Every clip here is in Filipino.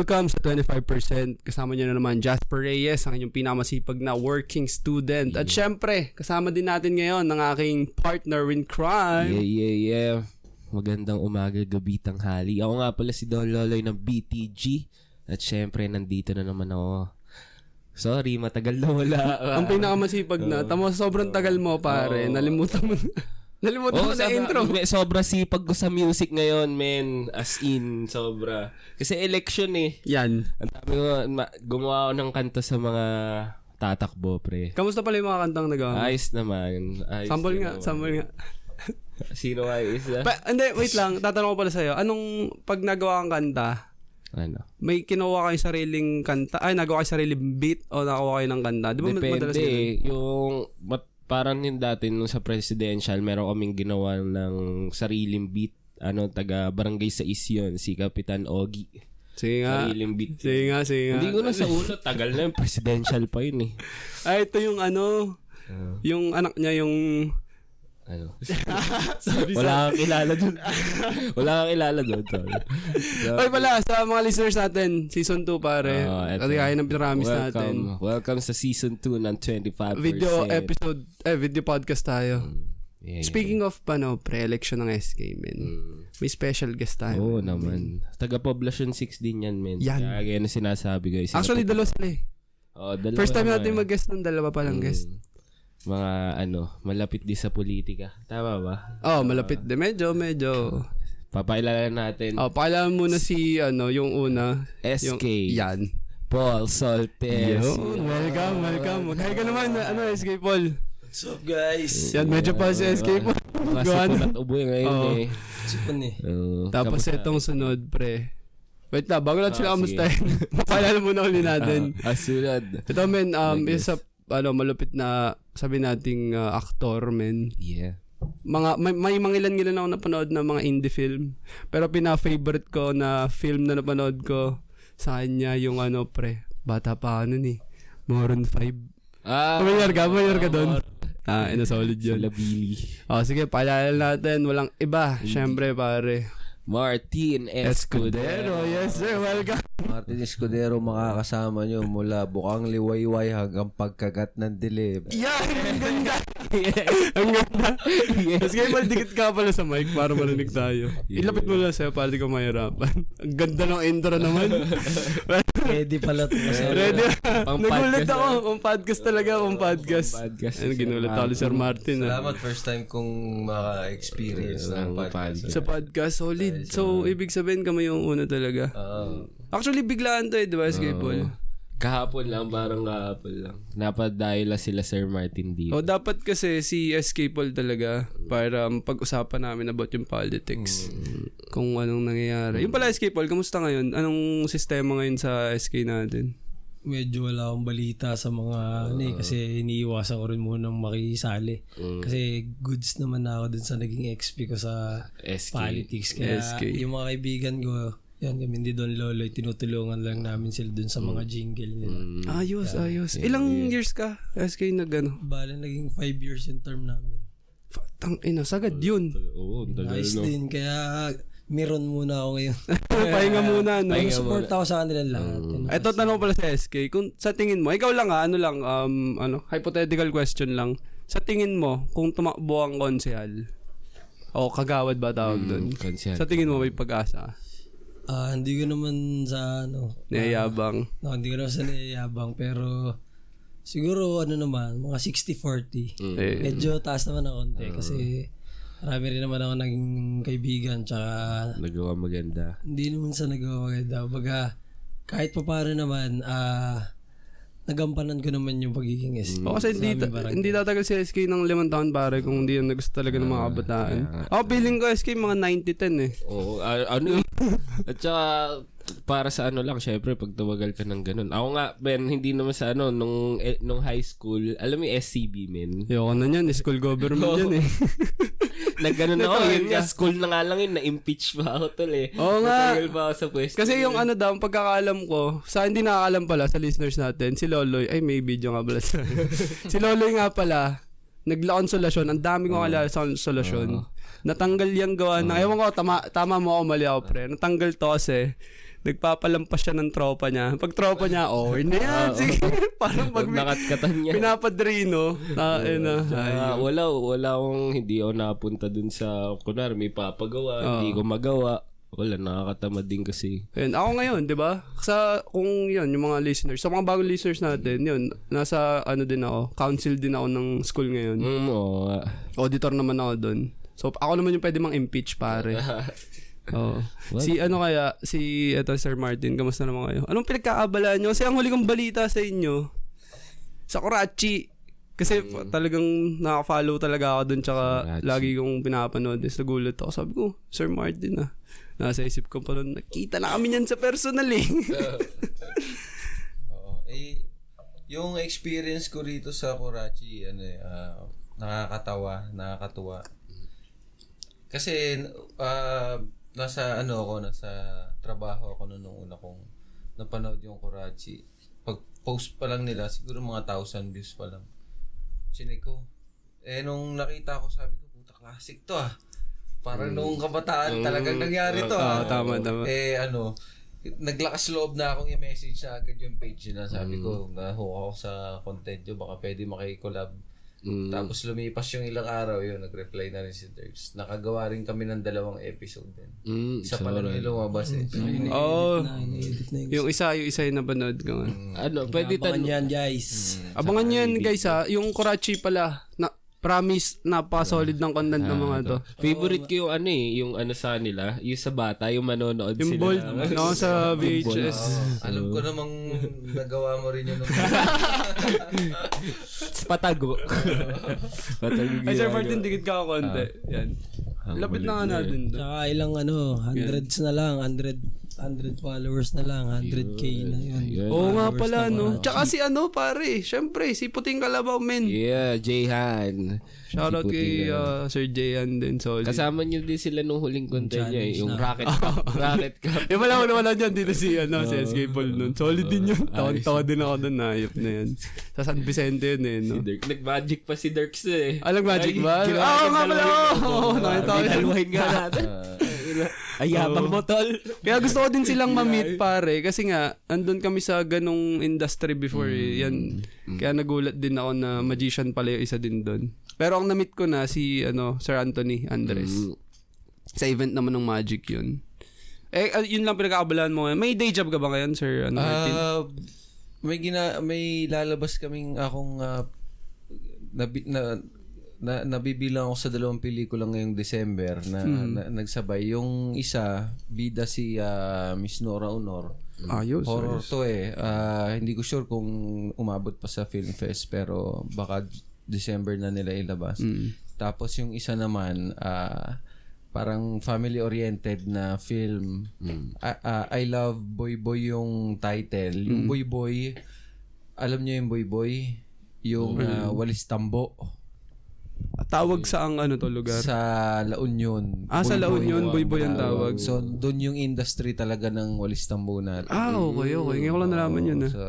welcome sa 25%. Kasama niyo na naman Jasper Reyes, ang inyong pinakamasipag na working student. At syempre, kasama din natin ngayon ng aking partner in crime. Yeah, yeah, yeah. Magandang umaga, gabi, tanghali. Ako nga pala si Don Loloy ng BTG. At syempre, nandito na naman ako. Sorry, matagal na wala. ang pinakamasipag na. Tamo, sobrang tagal mo, pare. Nalimutan mo na. Nalimutan mo na sabi- intro. may- Sobra sipag ko sa music ngayon, men. As in, sobra. Kasi election eh. Yan. Ang dami ko, ma- gumawa ako ng kanta sa mga tatakbo, pre. Kamusta pala yung mga kantang nagawa? Ayos naman. Ayos Sample nga, naman. sample nga. Sino nga yung isa? Pa, hindi, wait lang. Tatanong ko pala sa'yo. Anong, pag nagawa kang kanta, ano? may kinuha kayo sariling kanta, ay, nagawa kayo sariling beat o nakakuha kayo ng kanta? Di ba Depende eh. Yung, mat, parang yung dati nung sa presidential, meron kaming ginawa ng sariling beat. Ano, taga barangay sa Isyon, si Kapitan Ogie. Sige nga. Sariling beat. Sige nga, sige nga. Hindi ko na sa ulo, tagal na yung presidential pa yun eh. Ay, ito yung ano, Ah, yung anak niya yung... ano. Sorry, Wala kang kilala dun. Wala kang kilala dun. Sorry. So, Ay pala, sa mga listeners natin, season 2 pare. Oh, eto. Kasi kaya ng welcome. natin. Welcome sa season 2 ng 25%. Video episode, eh, video podcast tayo. Yeah, Speaking of, ano, pre-election ng SK, men. Mm. May special guest tayo. Oo naman. Taga Poblacion 6 din yan, men. Yan. Kaya na sinasabi sila Actually, dalawa sila eh. Oo, dalawa First time naman. natin mag-guest ng dalawa pa lang guest. Mga ano, malapit din sa politika. Tama ba? Oh, malapit din. Medyo, medyo. Papakilala natin. Oh, pakilala muna si, ano, yung una. Yung, SK. yan. Paul Soltes. Yun, welcome, welcome. Magkaya ka naman, ano, SK Paul. What's up guys? Yan, medyo pa si SK Paul. Kasi Gawan. po natuboy ngayon Oo. eh. Sipon eh. Oo. Tapos Kamusta? itong sunod, pre. Wait na, bago natin sila Ah, kamustahin. Mapalala muna uli natin. Ah, asulad. Ito, men, um, Like isa, ano, malupit na, sabi nating uh, aktor, men. Yeah. Mga, may, may mga ilan-ilan ako napanood na mga indie film. Pero pina-favorite ko na film na napanood ko sa kanya yung ano, pre. Bata pa ano ni. Maroon 5. Ah, Familiar ka? Familiar ka doon? Ah, ina solid yun. Sila Billy. Oh, sige, paalala natin. Walang iba. Syempre, pare. Martin Escudero. Escudero. Yes, sir. Welcome. Martin Escudero makakasama nyo mula bukang liwayway hanggang pagkagat ng dilim. Yan! Ang ganda! Ang ganda! Tapos kayo dikit ka pala sa mic para marinig tayo. Ilapit mo lang sa'yo para di ka mahirapan. Ang ganda ng intro naman. Ready pala ito. Ready? Nagulat ako. Pang podcast talaga. Pang podcast. Podcast. Ano, ginulat ako ni Sir Martin. ah. Salamat first time kong maka-experience ng podcast. Sa podcast, solid. So, ibig sabihin kami yung una talaga. Oo. Actually, biglaan to eh, di ba, SK Paul? Kahapon lang, parang kahapon lang. Napadayo lang sila Sir Martin D. O, dapat kasi si SK Paul talaga para pag-usapan namin about yung politics. Kung anong nangyayari. Yung pala SK Paul, kamusta ngayon? Anong sistema ngayon sa SK natin? Medyo wala akong balita sa mga ano eh, kasi iniiwasan ko rin munang makisali. Kasi goods naman na ako dun sa naging XP ko sa SK. politics. Kaya SK. yung mga kaibigan ko, yan kami hindi Don Loloy, tinutulungan lang namin sila dun sa mga jingle nila. Mm. Ayos, ayos. Ilang years ka SK nag ano? Bale, naging 5 years yung term namin. Tang ina, sagad yun. Oo, tagal Nice no. din, kaya meron muna ako ngayon. Pahinga muna, no? Support ako sa kanila lahat. Yun. Ito tanong pala sa SK, kung sa tingin mo, ikaw lang ha, ano lang, um, ano, hypothetical question lang. Sa tingin mo, kung tumakbo ang konsehal, o kagawad ba tawag doon? Konsehal. Sa tingin mo may pag-asa? Ah, hindi ko naman sa ano, Niyayabang. No, hindi ko naman sa niyayabang pero siguro ano naman, mga 60-40. Eh, Medyo taas naman ng konti kasi marami rin naman ako naging kaibigan tsaka Nagawa maganda. hindi naman sa nagawa maganda. Baga, kahit pa paano naman, ah, nagampanan ko naman yung pagiging SK. O kasi hindi, ta- hindi tatagal si SK ng limang taon pare kung hindi yan gusto talaga ng mga kabataan. Ako feeling ko SK mga 90-10 eh. Oo, ah, ano At saka, para sa ano lang, syempre, pag tumagal ka ng ganun. Ako nga, Ben, hindi naman sa ano, nung, eh, nung high school, alam mo yung SCB, men. Ayoko na yan, school government yan eh. Nagganon ako, Natagal yun nga, school na nga lang yun, na-impeach pa ako tol eh. Oo nga. Natagal pa ako sa pwesto. Kasi yung ano daw, pagkakaalam ko, sa hindi nakakaalam pala sa listeners natin, si Loloy, ay may video nga pala. si Loloy nga pala, nagla konsolasyon, ang dami ko kalala sa konsolasyon. Natanggal yung gawa na, ewan ko, tama, tama mo ako, mali ako pre. Natanggal to kasi, nagpapalampas siya ng tropa niya. Pag tropa niya, oh, na yan. Sige. Parang pag nakatkatan niya. pinapadrino, na, eh, na, Ah, wala, wala akong, hindi ako napunta dun sa, kunwari may papagawa, hindi ko magawa. Wala, nakakatamad din kasi. Ayun, ako ngayon, 'di ba? Sa kung 'yun, yung mga listeners, sa mga bagong listeners natin, 'yun, nasa ano din ako, council din ako ng school ngayon. Mm, oo. Auditor naman ako doon. So ako naman yung pwede mang impeach pare. Oo. Si ano kaya, si eto Sir Martin, kamusta naman kayo? Anong pinagkakabalaan nyo? Kasi ang huli kong balita sa inyo, sa Karachi, kasi talagang nakaka-follow talaga ako doon tsaka Karachi. lagi kong pinapanood. Tapos nagulat ako. Sabi ko, Sir Martin ah. Nasa isip ko pa noon, nakita na kami niyan sa personal eh. Oo. Eh, yung experience ko rito sa Kurachi, ano eh, ah, nakakatawa, nakakatuwa. Kasi, ah, nasa, ano ako, nasa trabaho ako noon nung una kong napanood yung Kurachi. Pag post pa lang nila, siguro mga thousand views pa lang. Chinek ko. Eh, nung nakita ko, sabi ko, puta, classic to ah. Parang nung kabataan, talagang nangyari to ah. Oo, tama, tama. Eh, ano, naglakas loob na akong i-message na agad yung page nila. Sabi ko, nahook ako sa content nyo, baka pwede makikolab. Mm. Tapos lumipas yung ilang araw yun, nag-reply na rin si Dirks. Nakagawa rin kami ng dalawang episode din. Mm, Isa pa lang yung lumabas eh. Oo. Na, in-edit na yung... yung isa, yung isa yung napanood ko. nga. Ano, pwede Abangan tan yan, guys. Abangan nyo yan guys ha. Yung Karachi pala, na, promise, napaka-solid ng content ng mga to. Favorite ko yung ano eh, yung ano sa nila, yung sa bata, yung manonood Yung sila. bold, no, sa VHS. Alam ko namang nagawa mo rin yun. nung- Patago. Patago. Ay, Sir Martin, dikit ka ako konti. Yan. Lapit na nga natin. Tsaka ilang ano, hundreds na lang, 100 100 followers na lang, 100k na yun. Oo nga pala, no. Tsaka si ano, pare. Syempre, si Puting Kalabaw, men. Yeah, Jayhan. Shoutout Si kay Puting, uh, Sir Jayan din. Solid. Kasama niyo din sila nung huling content niya, eh, yung Rocket Cup. Rocket Cup. Yung wala wala wala dyan dito si ano si SK Paul nun. Solid din yun. Tawan-tawa din ako doon nayop na yun. Sa San Vicente yun eh, no. Si Dirk. Nag-magic pa si Dirks eh. Alam magic Ay, ba? ginawa Oo ng nga pala. Oo, nakita ko yun. Dalawahin nga natin. Ay, yabang mo, tol. Kaya gusto ko din silang ma-meet pare kasi nga andun kami sa ganong industry before eh. Yan. Kaya nagulat din ako na magician pala yung isa din doon. Pero ang na-meet ko na si ano Sir Anthony Andres. Mm. Sa event naman ng Magic yun. Eh, ah, yun lang pinagkakabalaan mo. May day job ka ba ngayon, Sir ano, Martin? Ah, may gina may lalabas kaming akong ah, nabi, na, na nabibilang ako sa dalawang pelikula ngayong December na, na- nagsabay. Yung isa, bida si ah, Miss Nora Honor. Ayos. Horror to eh. Ah, hindi ko sure kung umabot pa sa film fest pero baka December na nila ilabas. Tapos yung isa naman ah, parang family oriented na film. Ah, ah, I love Boy Boy yung title. Yung Boy Boy alam niyo yung Boy Boy yung ah, Walis Tambo Tawag sa ang ano to lugar? sa La Union. Ah, sa La Union, Boy Boy ang tawag. So doon yung industry talaga ng Walis Tambo natin. Ah, okay, okay. Ngayon ko lang nalaman yun ah. sa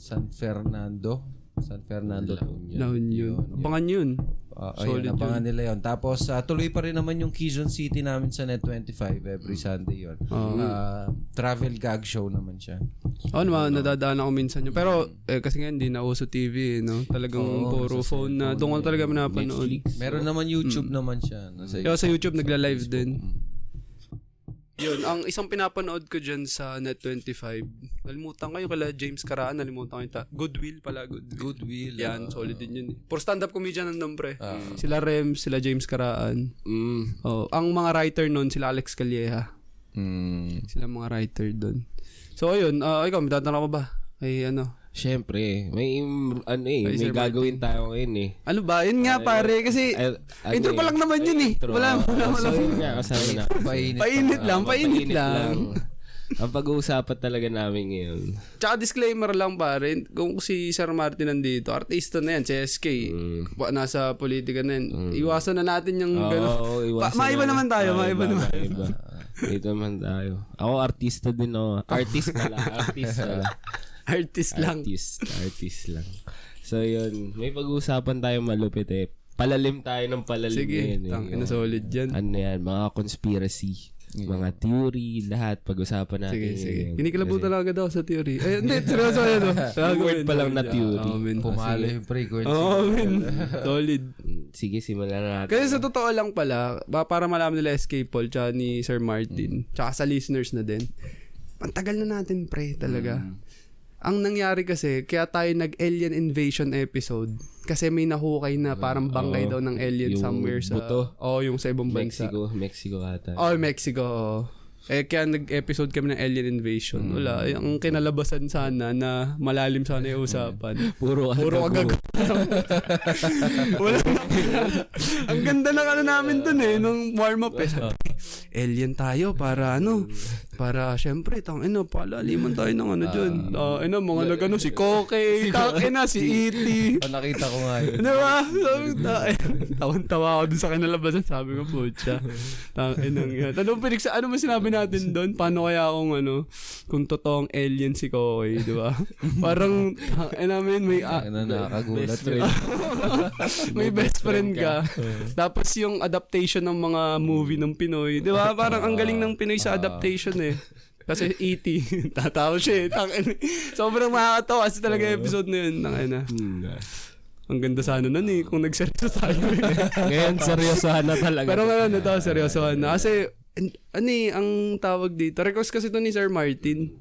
San Fernando. San Fernando. La Union. Abangan yun. Uh, ayun, abangan nila yon. Tapos uh, tuloy pa rin naman yung Quezon City namin sa Net25 every Sunday yon. Uh, travel gag show naman siya. Oo naman, nadadaan ako minsan yun. Pero, eh, kasi nga hindi na uso TV, eh, no? Talagang puro phone na. Doon ko talaga pinapanood. Meron naman YouTube naman siya. Nasa Kaya sa YouTube, nagla-live din. Yun, ang isang pinapanood ko dyan sa Net25, nalimutan ko yung kala James Caraan, nalimutan ko yung ta- Goodwill pala, Goodwill. Goodwill. Yan, solid din yun eh. For stand-up comedian ng nombre. Sila Rems, sila James Caraan. Mm. Oh, ang mga writer nun, sila Alex Calleja. Mm. Sila mga writer doon. So, ayun, ah, ikaw, may tatanong ba? Ay, ano? Siyempre, may ano eh, Ay, may gagawin tayo ngayon eh. Ano ba? Yun nga, pare, kasi Ay, ano intro pa eh, lang naman yun eh. intro. Wala, wala, wala. So, yun nga, kasama na. Painit. Painit lang, painit Painit lang. Ang pag-uusapan talaga namin ngayon. Tsaka disclaimer lang pare, kung si Sir Martin nandito, artista na yan, si SK. Pa- Nasa politika na yan. Iwasan na natin yung Oo, gano'n. oo, Pa- iwasan maiba na. naman tayo, maiba naman. Maiba. Dito naman tayo. Ako artista din ako. Artist na lang. Artist na lang. Artist lang. Artist. Artist lang. So yun, may pag-uusapan tayo malupit eh. Palalim tayo ng palalim Sige, ngayon eh. tang ina solid yan. Ano yan, mga conspiracy. mga theory, lahat pag-usapan natin. Sige, sige. ngayon. Kinikilabutan lang agad ako sa theory. Ay, hindi, seryoso yan. no? Word pa lang na theory. Oo, men. Pumalo yung frequency. Oo, men. Solid. Mm, Sige, simulan na natin. Kasi sa totoo lang pala, ba, para malaman nila SK Paul tsaka ni Sir Martin, tsaka sa listeners na din, ang tagal na natin pre talaga. Ang nangyari kasi, kaya tayo nag-alien invasion episode, kasi may nahukay na parang bangkay Oo. daw ng alien Yung somewhere sa... buto. Oo, yung sa ibang bansa. Mexico, Mexico ata. Oh, Mexico. Eh, kaya nag-episode kami ng Alien Invasion. Wala. Eh, Ang kinalabasan sana na malalim sana yung usapan. Puro Puro agag. Wala na. Ang ganda ng ano namin dun eh, nung warm-up eh. Sabi, alien tayo para ano, para syempre, tang ino, palaliman tayo ng ano dyan. Uh, ino, mga nagano, si Koke, tang ina, si E.T. Oh, nakita ko nga yun. Di ba? Sabi ko, ta- Tawan-tawa ako dun sa kinalabasan. Sabi ko, putya. Tang inang yan. Ano, piniksa, ano mo sinabi natin doon? Paano kaya kung ano, kung totoong alien si Kokoy, di ba? Parang, tang ina men, may, ah, Ano, nakakagulat rin. may best friend ka. Tapos yung adaptation ng mga movie ng Pinoy, di ba? Parang ang galing ng Pinoy sa adaptation eh. Kasi E.T. Tatawa siya eh. Tangin. Sobrang makakatawa kasi talaga episode na yun. Tangin na. Ang ganda sana nun eh. Kung nagseryoso tayo eh. Ngayon, seryosohan na talaga. Pero ngayon, ito, seryosohan na. Kasi, an- ano eh, ang tawag dito. Request kasi to ni Sir Martin.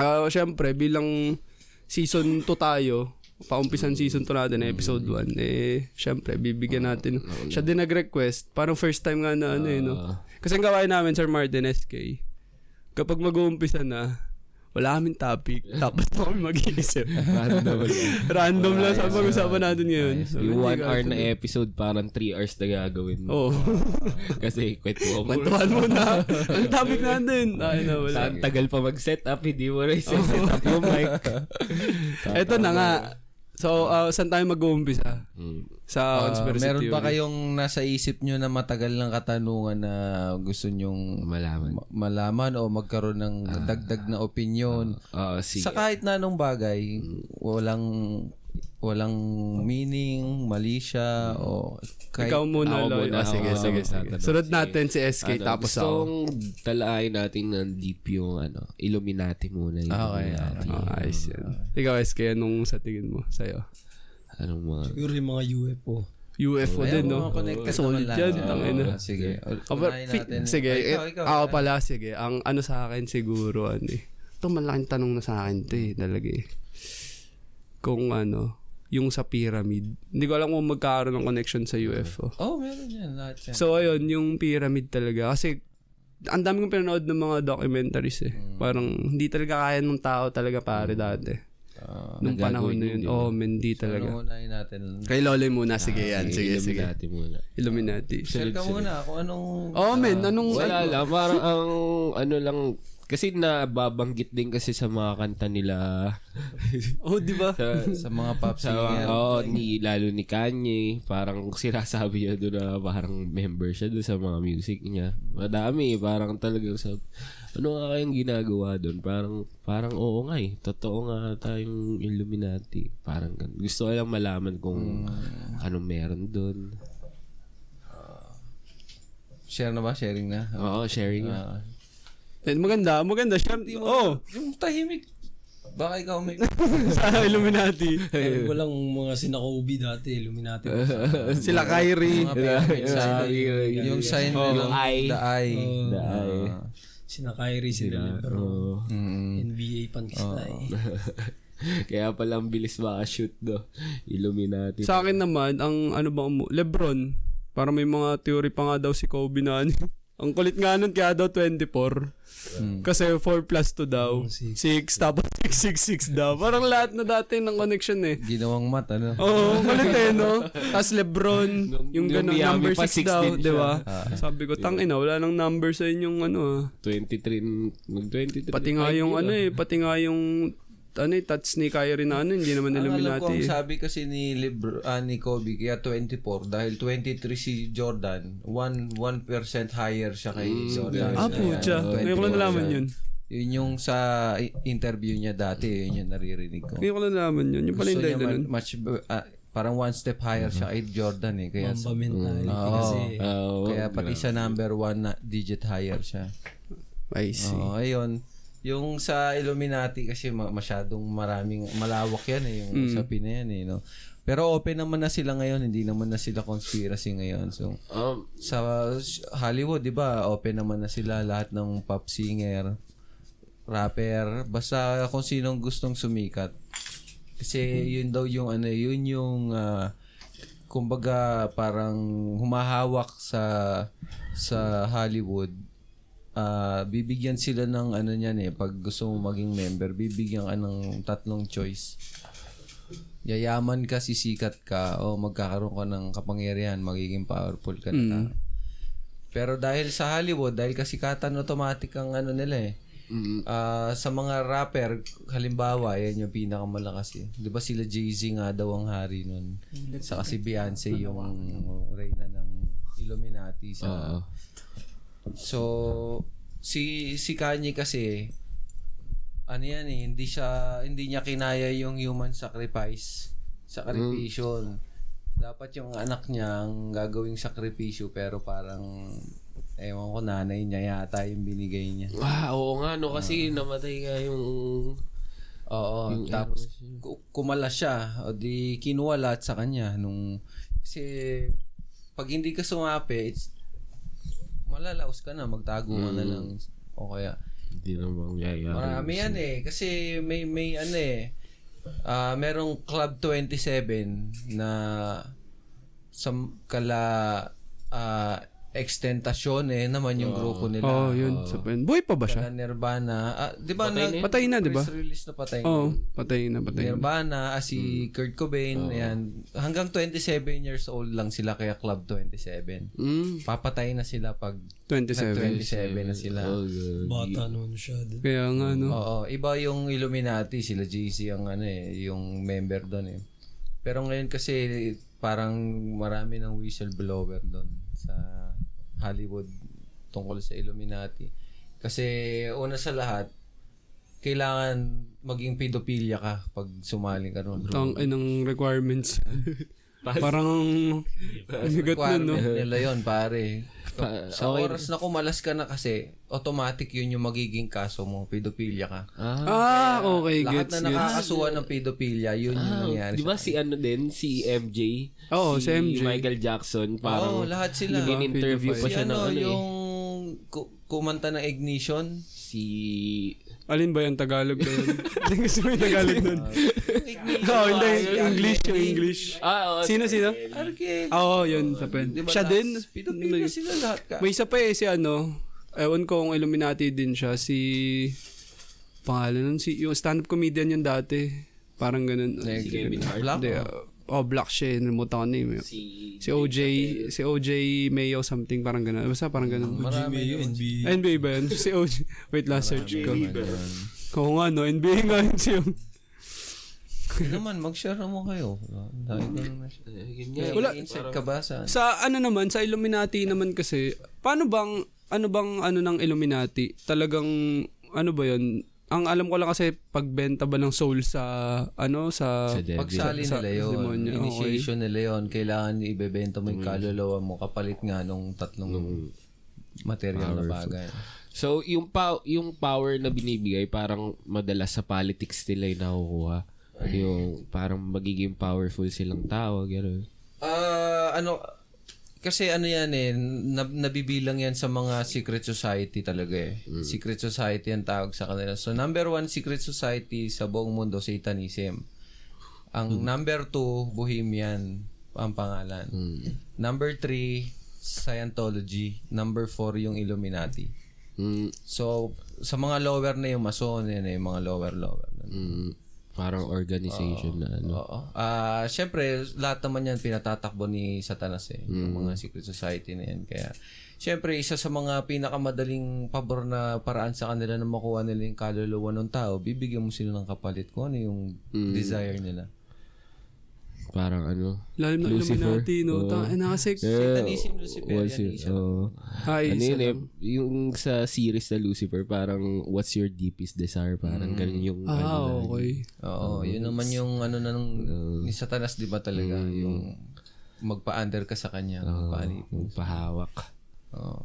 Ah, syempre, bilang season 2 tayo, paumpisan season 2 natin, episode 1, eh, syempre, bibigyan natin. Siya din nag-request. Parang first time nga na ano eh, no? Kasi ang gawain namin, Sir Martin, SK, kapag mag-uumpisa na, wala kaming topic. Tapos na kami mag-iisip. Random. Random lang sa pag-usapan natin ngayon. Sabi, Yung one hour na episode, parang 3 hours na gagawin mo. Oo. Kasi kwento mo. Kwentuhan mo na. Ang topic natin. Ay na, wala. Ang tagal pa mag-set up, hindi mo rin set up yung mic. Eto na nga. So, uh, saan tayo mag-uumpisa? Mm. Sa Ah, conspiracy meron theory. ba kayong nasa isip nyo na matagal ng katanungan na gusto nyong Malaman. ma- malaman o magkaroon ng dagdag na opinion? Oo, sige. sa kahit na anong bagay, walang walang meaning, mali siya, o kahit, Ikaw muna, Ako Loy. muna, Ah, sige, ako sige, sige. tatanong. Sunod Sige. natin si SK, Ano, tapos ako. gustong talain natin ng deep yung ano, Illuminati muna. Okay, Illuminati. Ah, ayos yan. Ikaw, SK, anong sa tingin mo sa'yo? Anong mga... Siguro yung mga UFO. UFO Ayaw, din, no? connected Solid naman yan, lahat. tangina. Oo, Sige. Oh, but Unahin fi- natin. sige, Ay, eh, ikaw, ikaw, ako ikaw. pala, sige. Ang ano sa akin siguro, ano eh. Ito malaking tanong na sa akin to eh, talaga eh. Kung ano, yung sa pyramid. Hindi ko alam kung magkakaroon ng connection sa UFO. Oh, meron yan. Lahat yan. So, ayun, yung pyramid talaga. Kasi, ang dami kong pinanood ng mga documentaries eh. Mm. Parang, hindi talaga kaya ng tao talaga pare dati. Ah, Nung panahon na yun. ba? Oh, men, hindi talaga. ano unahin natin? Kay Lolo muna, sige yan. Sige, sige. Illuminati muna. Illuminati. Share ka muna kung anong... Oh, men, anong... Wala lang. Parang ang ano lang... Kasi nababanggit din kasi sa mga kanta nila Oh, di ba? sa, sa mga pop singer. oh, ni lalo ni Kanye, parang sinasabi niya doon na parang member siya doon sa mga music niya. Madami, parang talagang sa ano nga kayang ginagawa doon? Parang parang oo nga eh. Totoo nga tayong Illuminati. Parang ganun. Gusto ko lang malaman kung anong meron doon. Share na ba? Sharing na? Oo, sharing. Ah. Eh, maganda, maganda. Siya, oh, yung tahimik. Baka ikaw may... sa Illuminati. Pero walang mga sinakobi dati, Illuminati. Sila Kyrie. mga pyramid yung sign Oh, ng eye. the eye. The eye. Ah. Sina Kyrie, sila Lebron. Mm. NBA Pankistay. Kaya pala ang bilis makashoot do. Illuminati. Sa akin naman, ang ano ba, mo- Lebron, para may mga theory pa nga daw si Kobe na ano. Ang kulit nga nun, kaya daw 24. Kasi 4 plus 2 daw. 6, tapos 6, 6, 6 daw. Parang lahat na dati ng connection eh. Ginawang mat, ano? Oo, oh, kulit eh, no? Tapos Lebron, yung ganun, Miami number pa, 6 six daw, din di siya. ba? Sabi ko, tang ina, wala nang number sa inyong ano ah. 23, mag-23. Pati nga yung ano eh, pati nga yung ano eh, touch ni Kyrie na ano, hindi naman Ang alam ko, Illuminati. ang eh. sabi kasi ni, Lebr- ah, ni Kobe, kaya 24, dahil 23 si Jordan, 1, 1% higher siya kay Jordan. Ah. 24 Ngayon ko lang nalaman yun. Yun yung sa i- interview niya dati, yun yung naririnig ko. Ngayon ko lang nalaman yun. Yung pala Gusto yung niya dahilan nun. much, ah, parang one step higher siya kay Jordan eh. Kaya, Mamba mentality Oo. kasi. Kaya pati siya number one na digit higher siya. I see. Oo, ayun. Yung sa Illuminati kasi ma- masyadong maraming malawak yan eh yung usapin na yan eh no. Pero open naman na sila ngayon, hindi naman na sila conspiracy ngayon. So Um, sa Hollywood, 'di ba? Open naman na sila lahat ng pop singer, rapper, basta kung sinong gustong sumikat. Kasi yun daw yung ano, yun yung ah, kumbaga parang humahawak sa sa Hollywood. Ah, bibigyan sila ng ano niyan eh pag gusto mo maging member, bibigyan ka ng tatlong choice. Yayaman ka, sisikat ka, o magkakaroon ka ng kapangyarihan, magiging powerful ka na tao. Pero dahil sa Hollywood, dahil kasikatan automatic ang ano nila eh. Ah, sa mga rapper, halimbawa, yan yung pinakamalakas eh. 'Di ba sila Jay-Z nga daw ang hari nun. Sa si Beyonce yung reyna ng Illuminati sa oo. So si si Kanye kasi ano yan eh, hindi siya hindi niya kinaya yung human sacrifice sacrifice. Dapat yung anak niya ang gagawing sakripisyo pero parang ewan ko nanay niya yata yung binigay niya. Ah, oo nga, no, kasi namatay nga yung... Oo, tapos ku- kumala siya o di kinuha lahat sa kanya nung kasi pag hindi ka sumapi, it's, malalaos ka na, magtago ka na lang o kaya Hindi naman yayari. Marami yan eh. Kasi may, may ano eh. ah merong Club 27 na sa kala ah extentasyon eh naman yung grupo nila. Oh, yun. Sa pen. Boy pa ba siya? Kala Nirvana. Ah, di ba Patay na. Patay na, di ba? press release na patay na. Oo, patay na, patay na. Nirvana, ah, si Kurt Cobain, ayan. Hanggang 27 years old lang sila kaya Club 27. Mm. Papatay na sila pag 27. 27 na sila. Oh, God. Bata naman siya. din. Kaya nga, no. Oo, iba yung Illuminati, sila JC ang ano eh, yung member doon eh. Pero ngayon kasi parang marami ng whistleblower doon sa Hollywood tungkol sa Illuminati. Kasi una sa lahat, kailangan maging pedophilia ka pag sumali ka ron. Tang ng requirements. Parang bigat nun, no? Nila yun, pare. Pa- Sa okay. oras na kumalas ka na kasi, automatic yun yung magiging kaso mo, pedophilia ka. Ah, Ah, okay, Lahat gets, na nakakasuhan ng pedophilia, yun yung nangyari. di ba si ano din, si MJ? Oo, si MJ. Michael Jackson, parang Oo, lahat sila. in-interview pa Si siya ng ano, ano eh. yung ku- kumanta ng Ignition. Si... Alin ba yung Tagalog ba yun? Hindi kasi may Tagalog nun. Oo, hindi. English yung English. Ah, oo. Sino, sino? Arke. Oo, yun. Sa pen. Siya lahat- din. Pedophilia sila lahat ka. May isa pa eh, si ano, ewan ko kung Illuminati din siya, si, pangalan nun, si, yung stand-up comedian yun dati. Parang ganun. Si Kevin Hart. Black. Hindi, oh, black siya, nalimutan ko na name. Si... Si OJ, si OJ Mayo something, parang ganun. Basta parang ganun. Marami May yun. NBA. NBA ba yun? Si OJ. Wait, last search ko. Kung nga, no? NBA nga yun siya. Hindi naman, mag-share mo kayo. Wala. Insight ka ba sa... Sa ano naman, sa Illuminati naman kasi, paano bang, ano bang ano ng Illuminati? Talagang, ano ba yun? Ang alam ko lang kasi, pagbenta ba ng soul sa, ano, sa, Sa devil. Pagsali Sa- nila yun, demonyo, okay. initiation nila yun, kailangan ibebenta mo yung kaluluwa mo kapalit nga nung tatlong material na bagay. So, yung, pa- yung power na binibigay, parang madalas sa politics nila yung nakukuha. Yung parang magiging powerful silang tao, gano'n. Ah, ano, kasi ano yan eh, nab- nabibilang yan sa mga secret society talaga eh. Secret society ang tawag sa kanila. So, number one secret society sa buong mundo, Satanism. Ang number two, Bohemian ang pangalan. Number three, Scientology. Number four, yung Illuminati. Mm, So, sa mga lower na yung Mason, yan eh, mga lower-lower. mm, parang organization na ano. Oo. Ah, syempre, lahat naman yan pinatatakbo ni Satanas eh, yung mga secret society na yan. Kaya, syempre, isa sa mga pinakamadaling pabor na paraan sa kanila na makuha nila yung kaluluwa ng tao, bibigyan mo sila ng kapalit kung ano yung desire nila. Parang ano, Lalim ng Lucifer. Illuminati, no? Oo. Tang, ina kasi, Satanism, Luciferianism. Oh, ay, ano yun eh, yung sa series na Lucifer, parang what's your deepest desire? Parang ganun yung ano Ah, na- okay. Oo, yun naman yung ano na nung ni Satanas 'di ba talaga yung magpa-under ka sa kanya, magpa-alip. yung pahawak.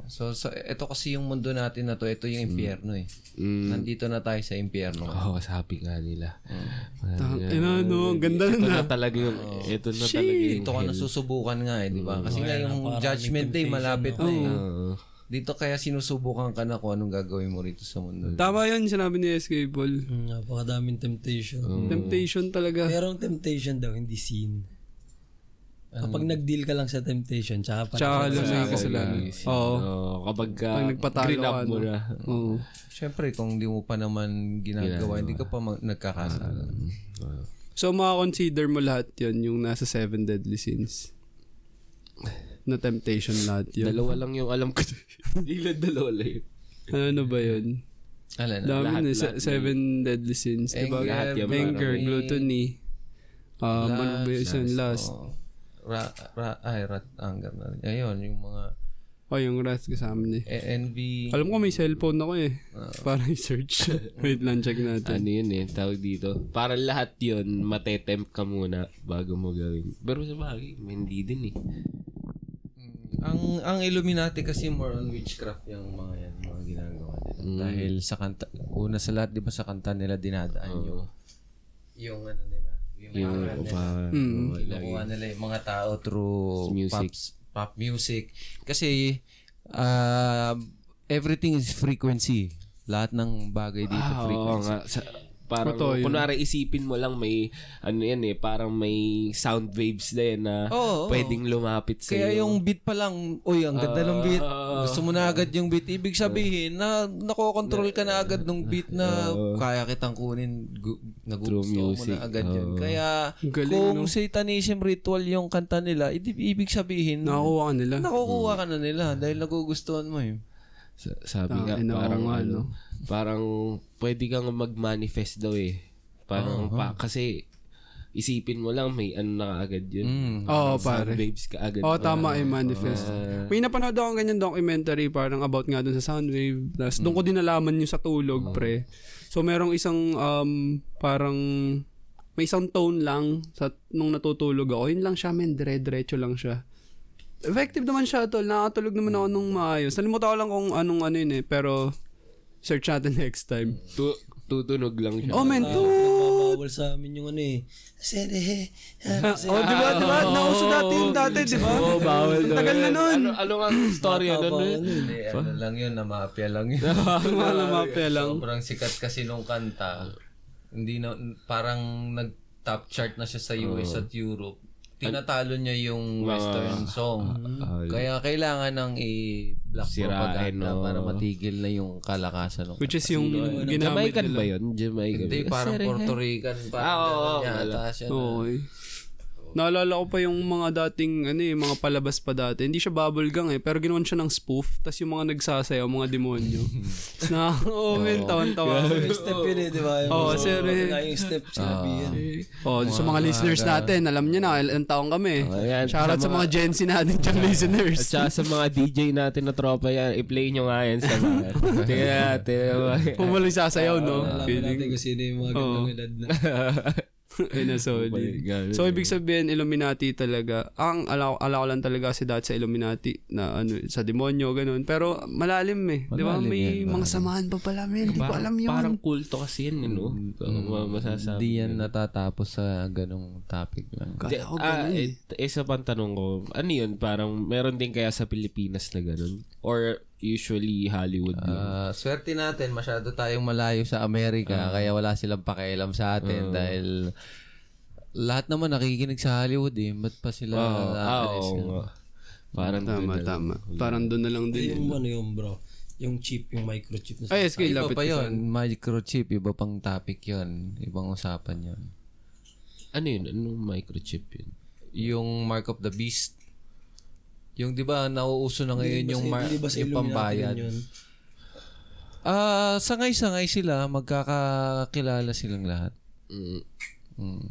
So, so ito kasi yung mundo natin na to, ito yung impyerno eh. Mm. Nandito na tayo sa impyerno. Oo, oh, sabi nga nila. Tang, ina, no? Ang ganda Ito na. na talaga yung, ito na talaga yung Ito ka nasusubukan nga eh, di ba? Kasi nga yung judgment day malapit na eh. Oo. Dito kaya sinusubukan ka na kung anong gagawin mo rito sa mundo. Tama yun, sinabi ni SK Paul. Mm, Napakadaming temptation. Temptation talaga. Pero ang temptation daw, hindi sin. Kapag nag-deal ka lang sa temptation, tsaka pa Tsaka mo yung kasalanan. Oo. Oo, kapag ka, Pag nagpatalo green up ka, mo ano. na. Oo. Siyempre, kung di mo pa naman ginagawa, hindi ka pa mag- nagkakasala. So, makakonsider mo lahat yun, yung nasa seven deadly sins. Na temptation lahat yun. Dalawa lang yung alam ko. Hindi lang dalawa lang yun. Ano ba yun? Alam na. Dami lahat- na, lahat seven deadly sins. Diba? Anger, lahat yan, Anger, parang- gluttony. Um, ano ba yun? Isang last. Ra, ra, ay, rat, anger na rin. Ayun, yung mga Oh, yung wrath kasama niya. eh, envy. Alam ko may cellphone ako eh. Ah. Para i-search. Wait lang, check natin. Ano yun eh, tawag dito. Para lahat yun, matetempt ka muna bago mo gawin. Pero sa bagay, hindi din eh. Ang ang Illuminati kasi more on witchcraft yung mga yan, mga ginagawa nila. Mm. Dahil sa kanta, una sa lahat, di ba sa kanta nila dinadaan yung, yung ano nila, yung, nila. pa, Mm. oo. Kinukuha nila yung mga tao through Music. Pops, pop music. Kasi, uh, everything is frequency. Lahat ng bagay dito Ah, oo frequency. nga. Sa, parang, Totoo yun. kunwari isipin mo lang may, ano yan eh, parang may sound waves na yan na Oo, oo. pwedeng lumapit sa Kaya yung beat pa lang, uy, ang ganda ng beat. Gusto mo na agad yung beat. Ibig sabihin na nakokontrol ka na agad ng beat na kaya kitang kunin. Gu- nagugusto mo music. na agad yun. Kaya galing, kung no? satanism ritual yung kanta nila, ibig sabihin, Nakakuha ka nila. nakukuha ka na nila dahil nagugustuhan mo eh. Sa- sabi nga, Tangina, oo parang nga, ano, no? Parang pwede kang mag-manifest daw eh. Parang pa, kasi isipin mo lang may ano na kaagad yun. Mm. Oo, Sound pare. waves ka agad. Oo, tama eh, manifest. May napanood ako ganyan documentary parang about nga dun sa Soundwave. Tapos doon ko din nalaman yung sa tulog, pre. So merong isang um, parang may isang tone lang sa nung natutulog ako. Yun lang siya, men, dire-diretso lang siya. Effective naman siya, tol. Nakatulog naman ako nung maayos. Nalimutan ko lang kung anong ano yun eh. Pero, search natin next time. Tu- tutunog lang siya. Oh, men, Ah, to. Nagbabawal sa amin yung ano eh. Sere, Oh, di ba, di ba? Nauso dati yung dati, di ba? Oo, bawal Ang tagal na nun. Ano, ano nga ang story ano? Nun? ano eh. Hindi, ano lang yun, na mafia lang yun. Mga mapya lang. Sobrang sikat kasi nung kanta. Hindi na, parang nag-top chart na siya sa US at Europe. Tinatalo niya yung western song. Ah, Kaya kailangan ng i-black propaganda no. para matigil na yung kalakasan. Ng Which is yung ginamit Jamaican nila. ba yun? Jamaican. Hindi, parang Puerto Rican. Parang Ah, oo, ganun oo, yata siya. na- Okay. Naalala ko pa yung mga dating, ano eh, mga palabas pa dati. Hindi siya bubblegum eh, pero ginawan siya ng spoof. Tapos yung mga nagsasayaw, mga demonyo. Tapos na, oh, men, tawan-tawa. Yung step yun eh, di ba? Yung, Oo, sir, eh. Yung step sinabi yan. Oh, sa mga listeners natin, alam niyo na, ilang taong kami. Ayan, Shoutout sa sa mga Gen Z natin dyan, listeners. At saka sa mga DJ natin na tropa yan, i-play nyo nga yan sa mga. Tingnan natin. Kung walang sasayaw, no? Alam natin kung sino yung mga gandang edad na. Ay, na solid. God. So, ibig sabihin, Illuminati talaga. Ang ala, ala ko lang talaga kasi dati sa Illuminati na ano, sa demonyo, ganun. Pero malalim eh. Di ba? Malalim May yan, mga samahan pa pala, men. Hindi ko alam yun. Parang kulto kasi yan, no? Mm, masasabi. Hindi yan natatapos sa ganong topic lang. Kala ko ah, ganun eh, eh. isa pang tanong ko, ano yun? Parang meron din kaya sa Pilipinas na ganun? Or usually Hollywood yun? Ah, swerte natin, masyado tayong malayo sa Amerika, kaya wala silang pakialam sa atin dahil lahat naman nakikinig sa Hollywood eh. Ba't pa sila Oo, ah, aalis oo yun? nga. Parang Tama, dun na lang. tama. Parang doon na lang din. Yung ano yung bro, yung chip, yung microchip na Ay, SK, Iba lapit pa yun, microchip, iba pang topic yun. Ibang usapan yun. Ano yun? Anong microchip yun? Yung Mark of the Beast. Yung di ba nauuso na ngayon yung, mar- Hindi ba sa yung pambayad. Ah, sangay-sangay sila, magkakakilala silang lahat. Mm. Mm.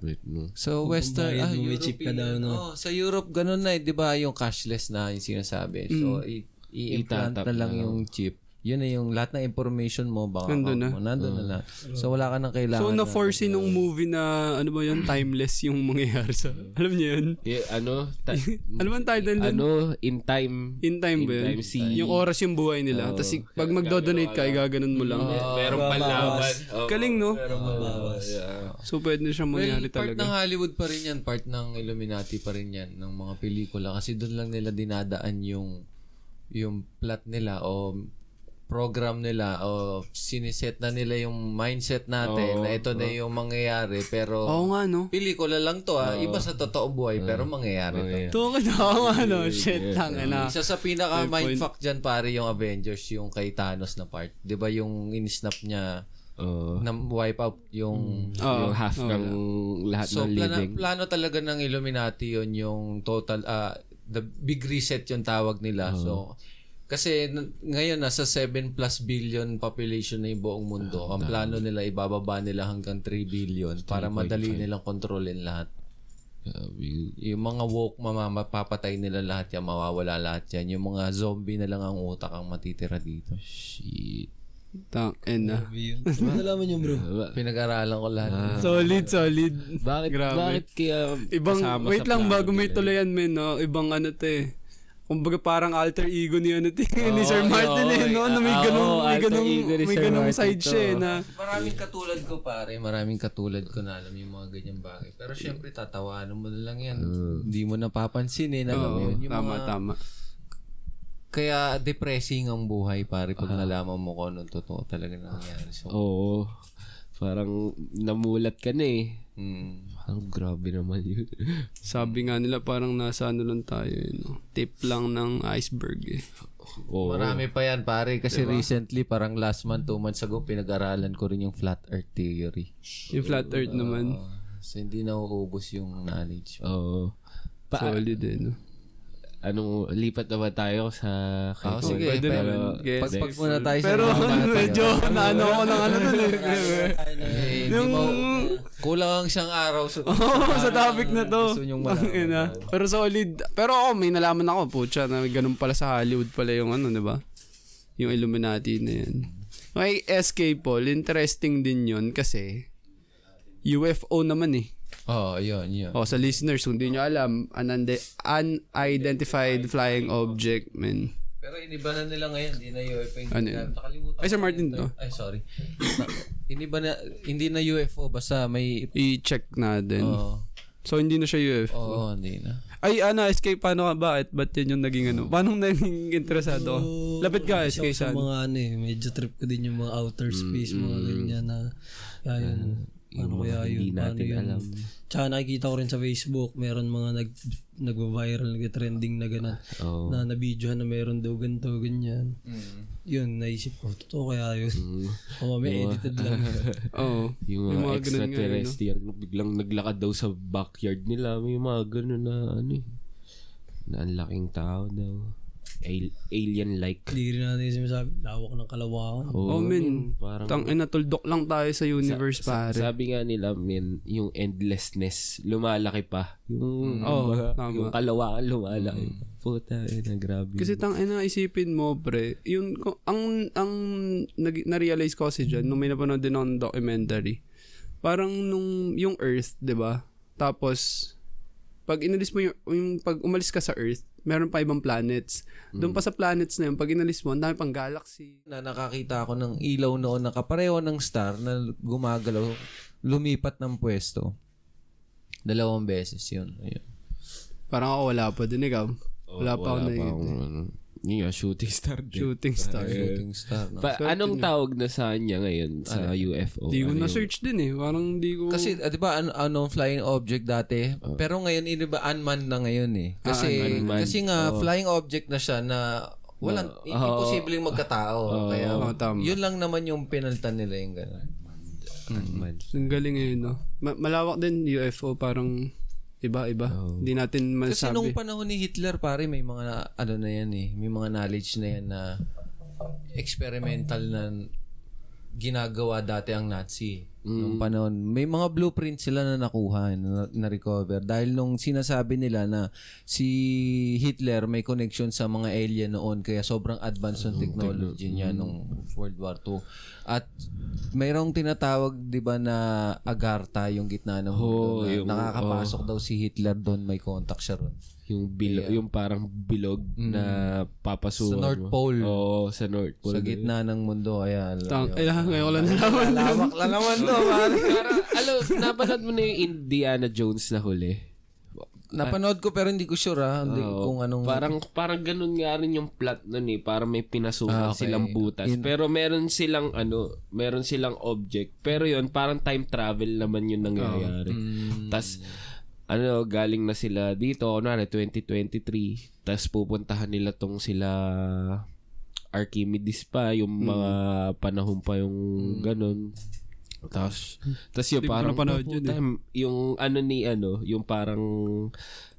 Wait, no. So, Western, ah, may chip ka daw, European. no? Oh, sa Europe, ganun na eh, di ba, yung cashless na yung sinasabi. So, i- i-implant na lang na. yung chip. Yun na yung lahat ng information mo, baka Nandun na. Mo, nandun na lang. So, wala ka nang kailangan. So, na- na-foresee nung movie na, ano ba yun, timeless yung mangyayari sa, alam niyo yun? Eh, ano? Ta- Ano ang title dun? ano? In time. In time ba yun? time, see. Yung oras yung buhay nila. Tapos pag magdo-donate ka, igaganon mo lang. Meron panlaban. Oh. Galing, no? Yeah. So, pwede na siyang mangyari Well, part talaga. ng Hollywood pa rin yan, part ng Illuminati pa rin yan, ng mga pelikula. Kasi doon lang nila dinadaan yung yung plot nila o program nila o siniset na nila yung mindset natin na ito na yung mangyayari pero Oo nga, no? pelikula lang to ah iba sa totoo buhay pero mangyayari to Ito ka na, oo nga, no? Shit, lang, na. isa sa pinaka mindfuck dyan pare yung Avengers yung kay Thanos na part 'di ba yung in-snap niya Oh. na wipe out yung yung half ng lahat So, ng plano, living. plano talaga ng Illuminati yon yung total, ah the big reset yung tawag nila. So, kasi ngayon nasa 7 plus billion population na yung buong mundo. Ang plano nila ibababa nila hanggang 3 billion para madali nilang kontrolin lahat. Yung mga woke mamapapatay nila lahat yan, mawawala lahat yan. Yung mga zombie na lang ang utak ang matitira dito. Shit. Tang, and na. Ano nalaman yun, bro? Pinag-aralan ko lahat. Solid, solid. Bakit, Grabe. bakit kaya Ibang, wait lang, bago may nila? tulayan, men, no? Ibang ano, te. Kumbaga parang alter ego ni ano, te, ni Sir Martin, oo, eh, no? Na may oo, ganong, may ni may Martin side to. siya, eh, na, Maraming katulad ko pare, maraming katulad ko na alam yung mga ganyang bagay. Pero syempre tatawanan mo na lang yan. Hindi mo napapansin eh, alam mo oo, yun. Yung tama, mga, tama. Kaya depressing ang buhay pare pag nalaman mo kung anong totoo talaga nangyayari. So, Oo. Parang namulat ka na eh. mm, Parang grabe naman yun. Sabi nga nila, parang nasa ano lang tayo, eh, no? Tip lang ng iceberg, eh. Oo. marami pa yan pare kasi recently parang last month, two months ago pinag-aralan ko rin yung flat earth theory. Yung flat earth naman, Uh, so hindi na uubos yung knowledge. Oo. Pa- solid, eh, no? Anong, lipat na ba tayo sa... kay Oh, Paul? sige, Pwede pero naman. Pagpag muna tayo sa Pero medyo naano ako ng ano dun, eh. Mo, kulang ang isang araw sa, Oo, sa topic na to. Gusto niyong ina. Pero solid. Pero ako, may nalaman ako, putya, na ganun pala sa Hollywood pala yung ano, di ba? Yung Illuminati na yan. Okay, SK Paul, interesting din yun kasi UFO naman eh. Oo, oh, yun, yun. O, sa listeners, kung di nyo alam, unande- unidentified flying object, man. Pero iniba na nila ngayon, hindi na UFO. Hindi Ano na, yun? nakalimutan Ay, Sir Martin to. Ay, sorry. iniba na, hindi na UFO, basta may... I-check natin. Oo, So, hindi na siya UFO. oo, hindi na. Ay, ano, SK, paano ka? Bakit? Ba't yan yung naging ano? Paano naging interesado ka? Lapit ka, SK, ako sa saan? mga ano eh, medyo trip ko din yung mga outer space, mga ganyan na, kaya yun, ano kaya yun, hindi natin yun. alam. Tsaka nakikita ko rin sa Facebook, meron mga nag, nagva-viral, nag-trending na gano'n, Oo. na nabidyohan na meron daw ganito, ganyan. Mm. Yun, naisip ko, totoo kaya yun. Mm. O may edited lang. Oo. Yung May mga, mga extraterrestrial, biglang naglakad daw sa backyard nila. May mga ganun na ano eh. Na ang laking tao daw. Al- alien-like. Hindi rin natin sinasabi, lawak ng kalawakan. Oo, Oh, men. Parang, Tang ina, tuldok lang tayo sa universe, sa- pare. sabi nga nila, men, yung endlessness, lumalaki pa. Yung, Oo, mga- tama. yung kalawakan lumalaki. Puta, eh, na grabe. Kasi tang ina, isipin mo, pre, yun, ang, ang, nag, na-realize ko kasi dyan, nung may napanood din akong documentary, parang nung, yung Earth, di ba? Tapos, pag inalis mo yung, yung, pag umalis ka sa Earth, meron pa ibang planets. Doon pa sa planets na yun, pag inalis mo, ang dami pang galaxy. Na nakakita ako ng ilaw noon na kapareho ng star na gumagalaw, lumipat ng pwesto. Dalawang beses yun. Ayun. Parang ako wala pa din, ikaw. Wala pa ako na akong, ano, yun nga, shooting star din. shooting star. Shooting star. No? Pa- anong tawag na sa kanya ngayon sa UFO? Di ko Ano yung- na-search din eh. Parang di ko... Kasi, ah, di ba, ano, anong flying object dati? Pero ngayon, iniba, unmanned na ngayon eh. Kasi, unmanned. kasi nga, flying object na siya na walang, imposibleng magkatao. Kaya, Oo, tama. yun lang naman yung penaltan nila yung gano'n. Man. Ang galing ngayon, no? Ma- malawak din UFO, parang iba-iba. Hindi natin Kasi masabi. nung panahon ni Hitler, pare, may mga, ano na yan eh, may mga knowledge na yan na experimental na ginagawa dati ang Nazi. Nung panahon, may mga blueprint sila na nakuha, na, na-recover. Dahil nung sinasabi nila na si Hitler may connection sa mga alien noon, kaya sobrang advanced ng technology niya nung World War II. At mayroong tinatawag, di ba, na Agartha, yung gitna ng mundo. na yung- nakakapasok daw si Hitler doon, may contact siya ron. Yung bilo, yung parang bilog na papasukan Sa North mo. Pole. Oo, sa North Pole. Sa gitna ng mundo, kaya... Tang, eh, ngayon ko lang nalaman. Lawak lang naman to, pare. Alam, napanood mo na yung Indiana Jones na huli? Napanood ko pero hindi ko sure ah, hindi, Oo. kung anong... Parang parang ganun nga rin yung plot nun eh. Parang may pinasukan Ah, okay. silang butas. In- pero meron silang ano, meron silang object. Pero yun, parang time travel naman yung nangyayari. Mm. Tas ano, galing na sila dito, kunwari 2023. Tas pupuntahan nila tong sila Archimedes pa, yung Mm. mga panahon pa yung ganun. Tapos, tas yung Di ko parang, napanood yun puta, yung ano ni ano, yung parang,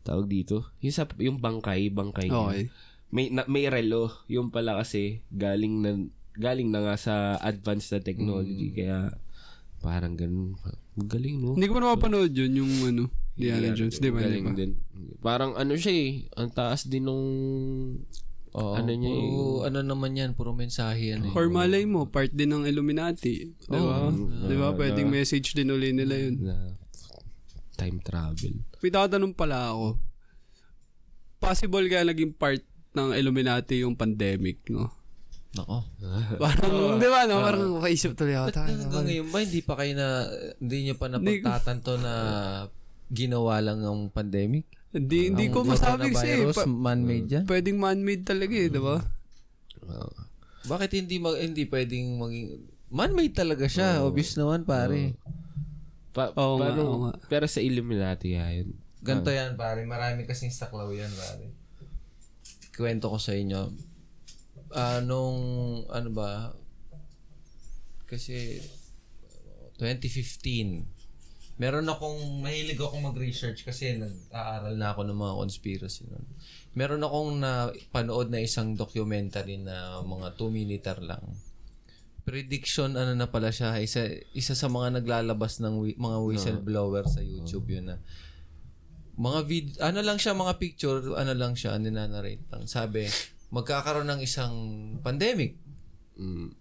tawag dito, yung, sa, yung bangkay, bangkay. Okay. May, na, may relo, yung pala kasi, galing na, galing na nga sa advanced na technology, kaya, parang ganun. Galing, no? Hindi ko pa napapanood yun, yung ano, Diana Jones. Di ba? Galing ba? din. Parang ano siya eh, ang taas din nung, Oo, ano niya eh. puro, ano naman yan, puro mensahe yan eh. Or malay mo, part din ng Illuminati. Di ba? Di ba? Pwedeng message din uli nila yun. na time travel. May tatanong pala ako. Possible kaya naging part ng Illuminati yung pandemic, no? Nako. Parang, di ba, no? Parang makaisip tuloy ako. Hanggang ngayon ba, hindi pa kayo na, hindi nyo pa napagtatanto na ginawa lang ang pandemic? Hindi, hindi ko masabi kasi. coronavirus, Pa- man-made yan? pwedeng man-made talaga eh, di ba? Bakit hindi mag, hindi pwedeng maging, man-made talaga siya. Obvious naman, pare. Pa, Oo nga, oo nga. Pero sa Illuminati nga yun. Ganto yan, pare. Marami kasing saklaw yan, pare. Kwento ko sa inyo. Ah, nung, ano ba, kasi, 2015, meron akong, mahilig akong mag-research kasi nag-aaral na ako ng mga conspiracy nun. Meron akong na panood na isang documentary na mga 2 minuter lang. Prediction, ano na pala siya, isa, isa sa mga naglalabas ng wi- mga whistleblower sa YouTube yun na mga vid ano lang siya mga picture ano lang siya ninanarrate lang sabi magkakaroon ng isang pandemic Mm.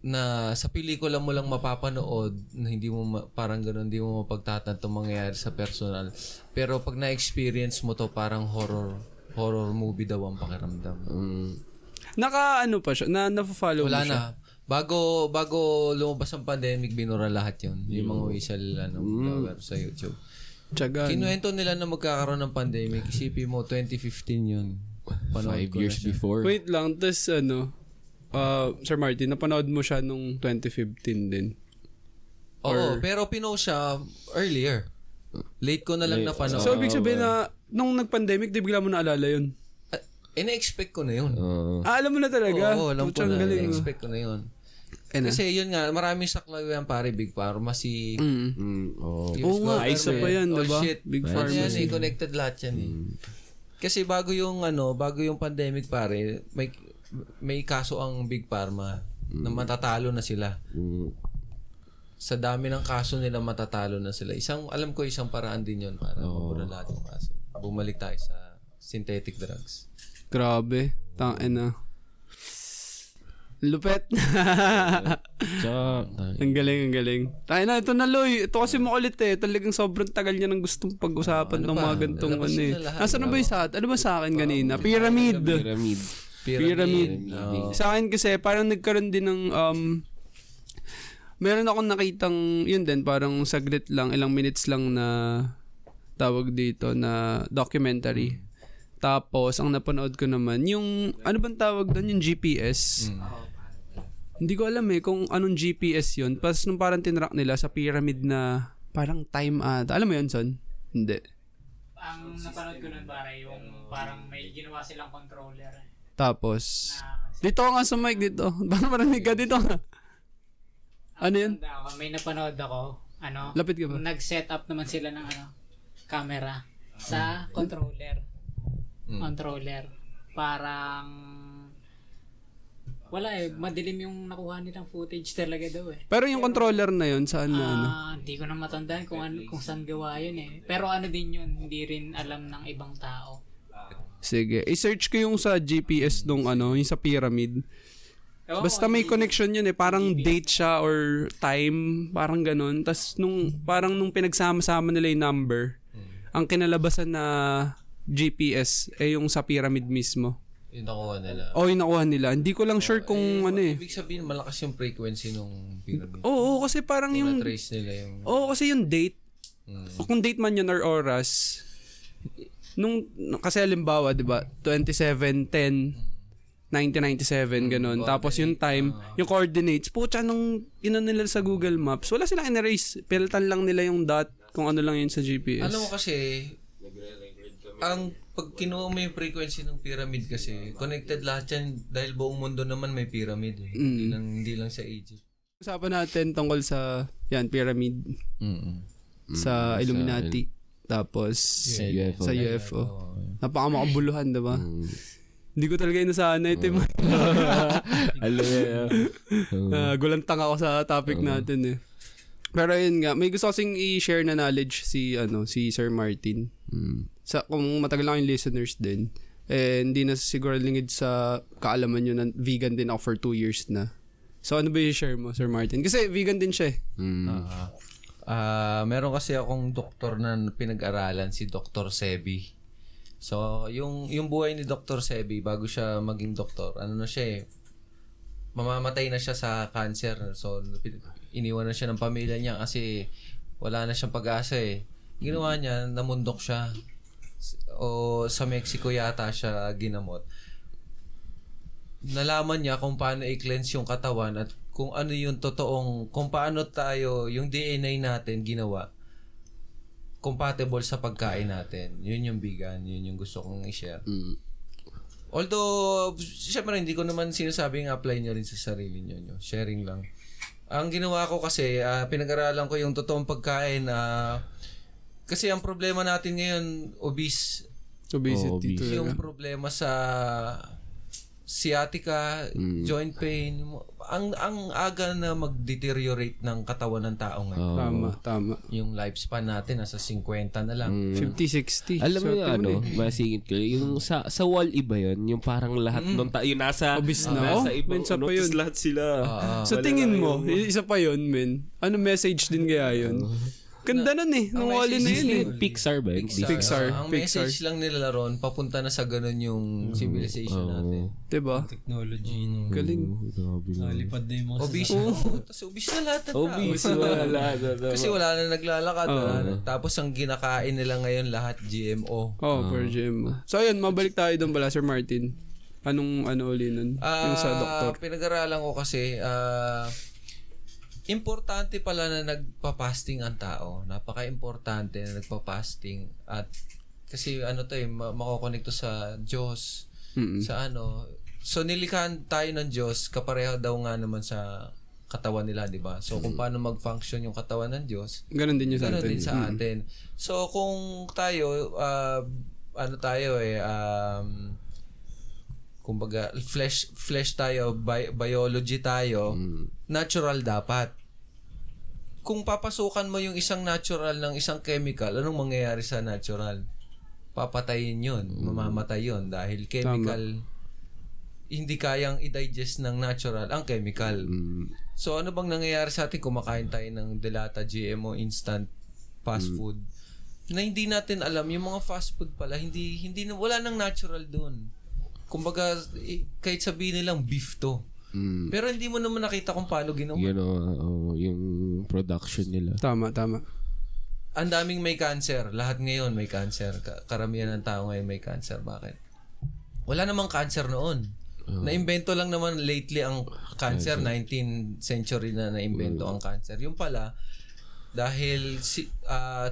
Na sa pelikula mo lang mapapanood na hindi mo ma- parang ganoon hindi mo mapagtatanto mangyayari sa personal pero pag na-experience mo to parang horror horror movie daw ang pakiramdam Mm. Naka ano pa siya, na nafollow wala mo siya. na bago bago lumabas ang pandemic binura lahat yon yung mga whistle ano blower sa YouTube Tiyaga. Kinuwento nila na magkakaroon ng pandemic. Isipin mo, 2015 yun. Panood Five years before. Wait lang, tas ano, uh, Sir Martin, napanood mo siya nung 2015 din. Oo, pero pinost siya earlier. Late ko na lang napanood. So, ibig sabihin na, nung nag-pandemic, di bigla mo naalala yun? Ah, ine-expect ko na yun. Oo. Ah, alam mo na talaga? Oo, alam ko na. galing. no? Ine-expect ko na yun. Eh na. Kasi yun nga, maraming saklaw yan pare, Big Pharmacy. Mm. Mm, oo. Fuse Oo nga, isa pa yan, Oh, diba? shit. Big Ano Pharmacy. yan eh, connected lahat yan eh. Kasi bago yung ano, bago yung pandemic pare, may may kaso ang Big Pharma na matatalo na sila. Mm. sa dami ng kaso nila matatalo na sila. Isang alam ko isang paraan din 'yon para mabura lahat yung kaso. Bumalik tayo sa synthetic drugs. Grabe. Tangin na. Lupet. Tsaka, ang galing, ang galing. Tayo na, ito na, Loy. Ito kasi makulit eh. Talagang sobrang tagal niya nang gustong pag-usapan ng mga gantong ano eh. na lahat. Nasaan na ba yung sa Ano ba sa akin kanina? Pyramid. pyramid. Pyramid. Oo. Sa akin kasi, parang nagkaroon din ng, um, meron akong nakitang, yun din, parang saglit lang, ilang minutes lang na tawag dito na documentary. Tapos, ang napanood ko naman, yung, ano bang tawag doon? Yung GPS. Hindi ko alam eh kung anong GPS yun. Tapos nung parang tinrack nila sa pyramid na parang time ata. Alam mo yun, Son? Hindi. Ang napanood ko nun pare, yung parang may ginawa silang controller. Tapos, Na, dito ka nga sa mic dito. Baka marinig ka dito nga. Ano yun? May napanood ako, ano, Lapit ka ba? nag-set up naman sila ng ano, camera sa controller. Hmm. Controller. Parang Wala eh, madilim yung nakuha nilang footage talaga daw eh. Pero yung controller na yun, saan na ano? Ah, hindi ko na matandaan kung ano, kung saan gawa yun eh. Pero ano din yun, hindi rin alam ng ibang tao. Sige. I-search ko yung sa GPS nung ano, yung sa pyramid. Basta may connection yun eh. Parang date siya or time. Parang ganun. Tapos nung, parang nung pinagsama-sama nila yung number, ang kinalabasan na GPS eh yung sa pyramid mismo. Yung nakuha nila. O yung nakuha nila. Hindi ko lang sure kung ano eh. Ibig sabihin, malakas yung frequency nung pyramid. Oo, kasi parang yung... Na-trace nila yung... Oo, kasi yung date. Mm. O kung date man yun or oras, nung, nung- kasi halimbawa, di ba, 2710, 1997, ganun. Tapos yung time, yung coordinates, pucha, nung ino nila sa Google Maps, wala silang in-erase. Piltan lang nila yung dot kung ano lang yun sa GPS. Alam mo kasi, ang pag kinuha mo yung frequency ng pyramid kasi, connected lahat yan dahil buong mundo naman may pyramid eh. Hindi lang, hindi lang sa Egypt. Usapan natin tungkol sa, yan, pyramid, Mm-mm. sa Illuminati. Tapos, UFO. sa UFO. Napakamakabuluhan, diba? Hindi ko talaga inasahan ito. Mm. Alam mo yan. Uh, gulantang ako sa topic natin eh. Pero yun nga, may gusto kasing i-share na knowledge si ano si Sir Martin. Mm. Sa kung matagal lang yung listeners din, eh hindi na siguro lingid sa kaalaman nyo na vegan din ako for two years na. So ano ba i-share mo, Sir Martin? Kasi vegan din siya eh. Mm. Ah, meron kasi akong doktor na pinag-aralan si Dr. Sebi. So, yung yung buhay ni Dr. Sebi bago siya maging doktor, ano na siya eh, mamamatay na siya sa cancer. So, iniwan na siya ng pamilya niya kasi wala na siyang pag-asa eh. Ginawa niya, namundok siya. O sa Mexico yata siya ginamot. Nalaman niya kung paano i-cleanse yung katawan at kung ano yung totoong, kung paano tayo, yung DNA natin ginawa compatible sa pagkain natin. Yun yung vegan, yun yung gusto kong i-share. Mm. Although, syempre hindi ko naman sinasabing apply nyo rin sa sarili nyo. nyo. Sharing lang. Ang ginawa ko kasi, ah, pinag-aralan ko yung totoong pagkain. ah, kasi ang problema natin ngayon, obese. Obesity Oh, obese. Yung problema sa sciatica, joint pain, ang ang aga na mag-deteriorate ng katawan ng tao ngayon. Tama, tama. Yung lifespan natin nasa 50 na lang. 50-60. Alam mo yung ano, eh. masingit ko, yung sa sa wall iba yun, yung parang lahat nung ta- yung nasa, Obese na. nasa Oh, ibang minsan pa yun. lahat sila. Sa tingin mo, isa pa yun, men. Ano message din kaya yun? Ganda nun eh. Nung wali na yun eh. Pixar ba yun? Pixar. ang Pixar. message lang nila ron, papunta na sa ganun yung civilization natin. Diba? Technology. No. Galing. Grabe na. Nalipad na yung mga Obese na. Tapos obese na lahat ng tao. Obese, wala. Kasi wala na naglalakad. wala na. Tapos ang ginakain nila ngayon lahat GMO. Oh, per gym. So ayun, mabalik tayo doon pala, Sir Martin. Anong ano uli nun? yung sa Ah, doktor. Pinag-aralan ko kasi, ah, importante pala na nagpa-fasting ang tao. Napaka-importante na nagpa-fasting. At kasi ano to eh, ma- makokonek to sa Diyos. Mm-mm. Sa ano. So nilikhan tayo ng Diyos, kapareho daw nga naman sa katawan nila, di ba? So kung paano mag-function yung katawan ng Diyos, Ganon din yung sa Ganon atin. din sa atin. So, kung tayo, uh, ano tayo eh, um, kumbaga, flesh, flesh tayo, bi- biology tayo, natural dapat. Kung papasukan mo yung isang natural ng isang chemical, anong mangyayari sa natural? Papatayin yun, mamamatay yun dahil chemical, hindi kayang i-digest ng natural ang chemical. So ano bang nangyayari sa atin kumakain tayo ng delata GMO instant fast food na hindi natin alam yung mga fast food pala hindi hindi wala nang natural doon. Kumbaga eh, kahit sabihin nilang beef to. Mm. Pero hindi mo naman nakita kung paano ginawa. Yun o, oh, yung production nila. Tama, tama. Ang daming may cancer. Lahat ngayon may cancer. Ka- Karamihan ng tao ngayon may cancer. Bakit? Wala namang cancer noon. Naimbento lang naman lately ang cancer. 19th century na naimbento ang cancer. Yung pala, dahil si, ah,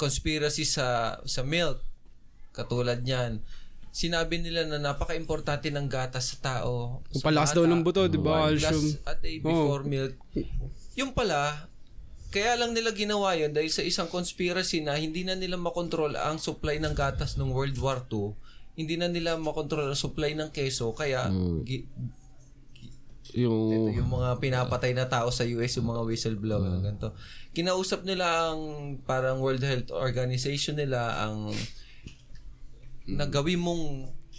conspiracy sa sa milk, katulad niyan, sinabi nila na napaka-importante ng gatas sa tao. Palakas bata. daw ng buto, di ba? One glass a day before milk. Yung pala, kaya lang nila ginawa yun dahil sa isang conspiracy na hindi na nila makontrol ang supply ng gatas noong World War II. Hindi na nila makontrol ang supply ng keso. Kaya gi- gi- Yung, Ito, yung mga pinapatay na tao sa US, yung mga whistleblower, Ah. ganito. Kinausap nila ang parang World Health Organization nila ang nagawin mong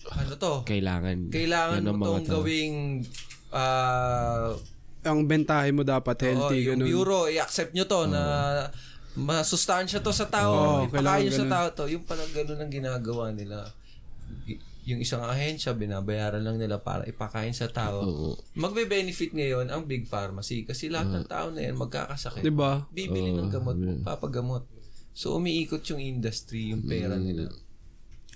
ano to, kailangan. kailangan mo tong tao. gawing ah, Ang bentahe mo dapat oo, healthy. yung ganun. bureau, i-accept nyo to na masustansya to sa tao, Oo, ipakain kailangan nyo sa tao to. Yung pala ganun ang ginagawa nila. Y- yung isang ahensya, binabayaran lang nila para ipakain sa tao. Oo. Magbe-benefit ngayon ang big pharmacy kasi lahat ng tao na yan magkakasakit. Diba? Bibili ng gamot, papagamot. So umiikot yung industry, yung pera nila.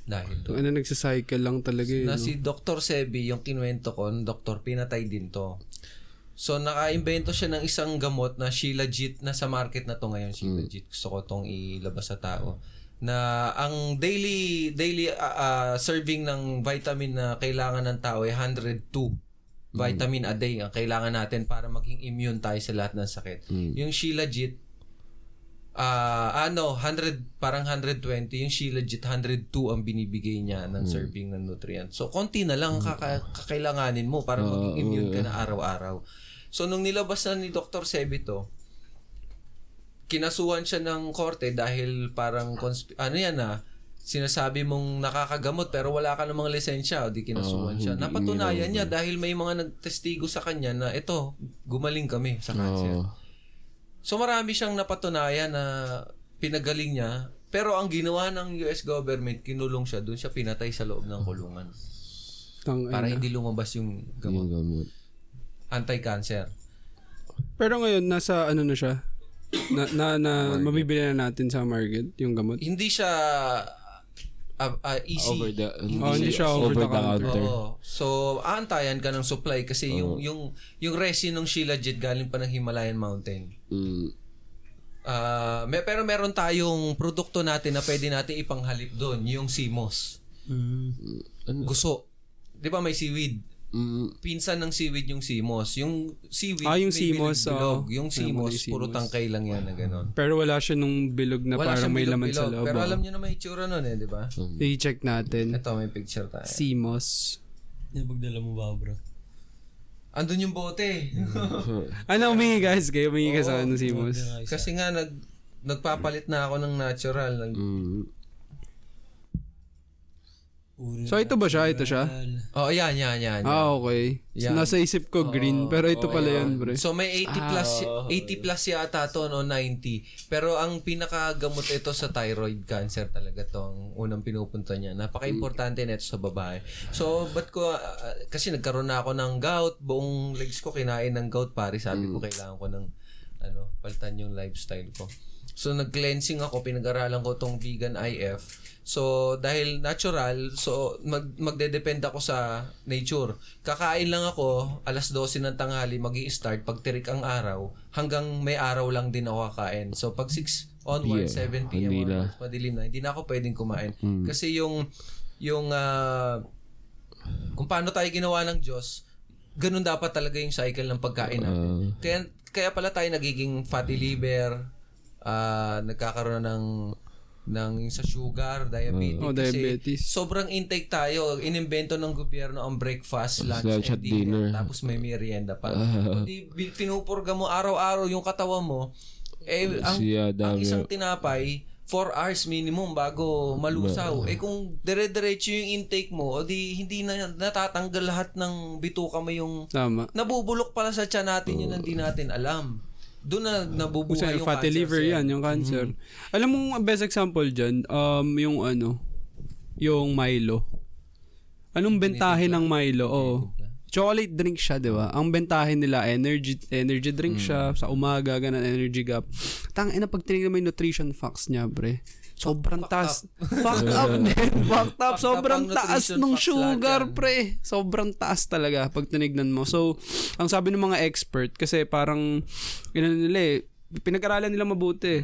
Dahil doon. Ano nagsacycle lang talaga yun. Na no? si Dr. Sebi, yung kinuwento ko, doktor, pinatay din to. So, naka-invento siya ng isang gamot na Shilajit na sa market na to ngayon, Shilajit. Gusto ko tong ilabas sa tao. Na ang daily daily ah, ah, serving ng vitamin na kailangan ng tao ay 102 vitamin a day ang kailangan natin para maging immune tayo sa lahat ng sakit. Yung Shilajit, ah ano, 100, parang 120, yung Shilajit 102 ang binibigay niya ng serving ng nutrients. So, konti na lang ang kaka- kakailanganin mo para maging immune ka na araw-araw. So, nung nilabas na ni Dr. Sebi to, kinasuhan siya ng korte dahil parang, consp- ano yan ah, sinasabi mong nakakagamot pero wala ka namang lisensya o di kinasuhan siya. Napatunayan niya dahil may mga nagtestigo sa kanya na ito, gumaling kami sa cancer. Oo. So marami siyang napatunayan na pinagaling niya. Pero ang ginawa ng US government, kinulong siya, doon siya pinatay sa loob ng kulungan. Tang- Para hindi lumabas yung gamot. Yung gamot. Anti-cancer. Pero ngayon, nasa ano na siya? Na, na, na mabibili na natin sa market yung gamot. Hindi siya ah, ah, easy. Over the, Oh, hindi siya over the counter. Oo. So, aantayan ka ng supply kasi yung yung yung resin ng Shilajit galing pa ng Himalayan Mountain. Mm, Ah, may, pero meron tayong produkto natin na pwede natin ipanghalip doon, yung CMOS. ano? Guso. 'Di ba may seaweed? Mm, pinsan ng seaweed yung CMOS. Yung seaweed, Ah, yung may CMOS, bilog-bilog. oo. Yung CMOS, yung puro tangkay lang yan na gano'n. Pero wala siya nung bilog na Wala parang may laman sa bilog-bilog. loob. Pero oh. alam niyo na may itsura nun eh, di ba? I-check natin. Ito, may picture tayo. CMOS. Yung pagdala mo ba, bro? Andun yung bote. Ano, umingi guys kayo? Umingi ka sa ano, CMOS. Kasi nga, nag, nagpapalit na ako ng natural. Nag, mm, So, ito ba siya? Ito siya? oh, yan, yan, yan. yan. Ah, okay. Yan. nasa isip ko green, pero ito pala yun, pre. So may 80 plus 80 plus yata to no 90. Pero ang pinakagamot ito sa thyroid cancer talaga to ang unang pinupunta niya. Napaka-importante nito sa babae. So ba't ko ah, kasi nagkaroon na ako ng gout, buong legs ko kinain ng gout pare. Sabi ko kailangan ko ng ano, palitan yung lifestyle ko. So nag-cleansing ako, pinag-aralan ko tong vegan IF. So dahil natural, so mag magdedepend ako sa nature. Kakain lang ako alas 12 ng tanghali magi start pag tirik ang araw hanggang may araw lang din ako kakain. So pag 6 onwards, Yeah, 7 p.m. onwards, madilim na, hindi na ako pwedeng kumain. Kasi yung yung ah, kung paano tayo ginawa ng Diyos, ganun dapat talaga yung cycle ng pagkain natin. kaya kaya pala tayo nagiging fatty liver, ah nagkakaroon ng ng yung sa sugar, diabetes. Oh, kasi diabetes. sobrang intake tayo. Inimbento ng gobyerno ang breakfast, lunch, lunch and at dinner. dinner. Tapos may merienda pa. Hindi, bi- pinupurga mo araw-araw yung katawan mo. Eh, ang, Siya, ang isang tinapay, 4 hours minimum bago malusaw. Eh kung dire-diretso yung intake mo, o di hindi na natatanggal lahat ng bituka mo yung Tama. nabubulok pala sa tiyan natin yun hindi natin alam. Doon na nabubuhay Kasi yung fatty cancer liver yan, yung cancer. Alam mo, ang best example dyan, um, yung ano, yung Milo. Anong bentahe ng Milo? Oh, chocolate drink siya, di ba? Ang bentahe nila, energy energy drink siya, sa umaga, ganun, energy gap. Tang ina pag tinignan mo yung nutrition facts niya, pre. Sobrang taas. Fucked up, man. Fucked up. Up Sobrang ang taas ng sugar, pre. Sobrang taas talaga pag tinignan mo. So, ang sabi ng mga expert, kasi parang, yun nila eh, pinag-aralan nila mabuti.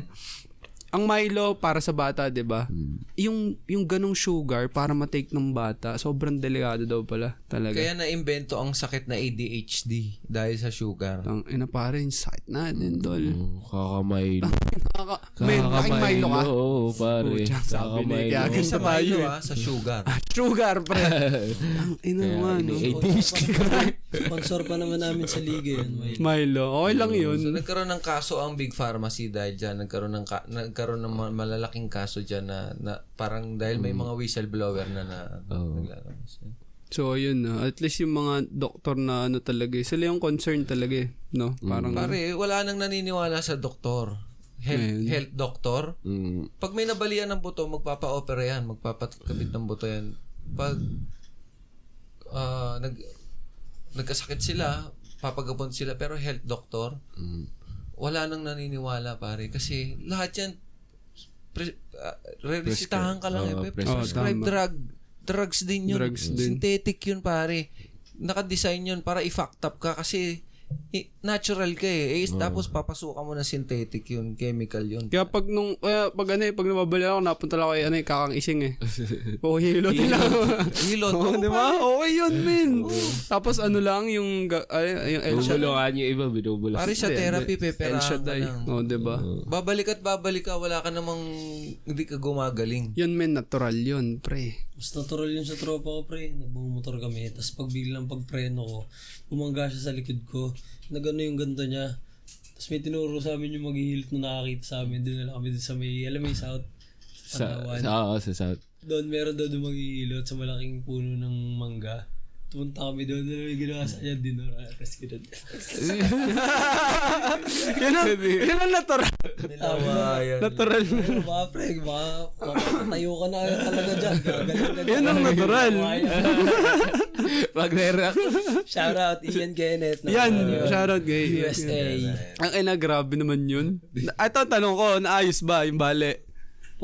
Ang Milo para sa bata, 'di ba? Hmm. Yung yung ganong sugar para ma-take ng bata, sobrang delikado daw pala talaga. Kaya na-invento ang sakit na ADHD dahil sa sugar. Ang ina pare, natin, dol. Oh, kakamay. Nakaka- Men, laking Milo ka. Oo, pare. Kakamay. kaya Hindi sa Milo eh. ah, sa sugar. Sugar, pre. ang ina mo, ano. ADHD Sponsor pa naman namin sa liga yun. May, Milo, okay lang yun. So nagkaroon ng kaso ang Big Pharmacy dahil diyan nagkaroon ng ka- nagkaroon ng ma- malalaking kaso diyan na, na parang dahil may mga whistleblower na na naglalabas. So, yun na. At least yung mga doktor na ano talaga, eh, sila yung concern talaga eh. No? Parang, Pare, wala nang naniniwala sa doktor. Health, health doctor. Mm. Pag may nabalian ng buto, magpapa-opera yan, magpapakabit ng buto yan. Pag ah, nag nagkasakit sila, papagabon sila pero health doctor, Mm. wala nang naniniwala pare kasi lahat yan pre, uh, re-resitahan ka lang Oo, eh. prescribe. Oh, drug. Drugs din yun. Drugs din. Synthetic yun pare. Naka-design yun para i-fucked up ka kasi i- natural ka eh. eh Tapos papasukan mo na synthetic yun, chemical yun. Kaya pag nung, kaya pag ano eh, pag nababali ako, napunta lang ako ano eh, kakang ising eh. O, hilo din lang. Hilot. Oo, di ba? Okay yun, min. Tapos ano lang, yung, ay, yung El Shaddai. Bubulungan yung iba, binubulong. Pare sa therapy, El peperahan ka Shaddai. lang. Oo, di ba? Babalik at babalik ka, wala ka namang hindi ka gumagaling. Yun, men, natural yun, pre. mas natural yun sa tropa ko, pre. Nagbumotor kami. Tapos pag biglang pagpreno ko, bumangga siya sa likod ko. Nagano yung ganto niya. Tapos may tinuro sa amin yung mag-hilt na nakakita sa amin. Doon na kami doon sa may, alam mo yung south. Sa, Palawan. sa, oo, sa South. Doon meron daw doon maghihilot sa malaking puno ng mangga. Pumunta kami doon, doon may ginawa sa kanya, dinura. Tapos ganun. yun ang, yun ang natural. Nilawayan. Natural. Ano ba, pre? Baka mapapatayo ka na talaga dyan. Yun ang natural. Pag react Shout out Ian Kenneth. na- Yan, shoutout kay USA. Ang ina, grabe naman yun. Ito ang tanong ko, naayos ba yung bale?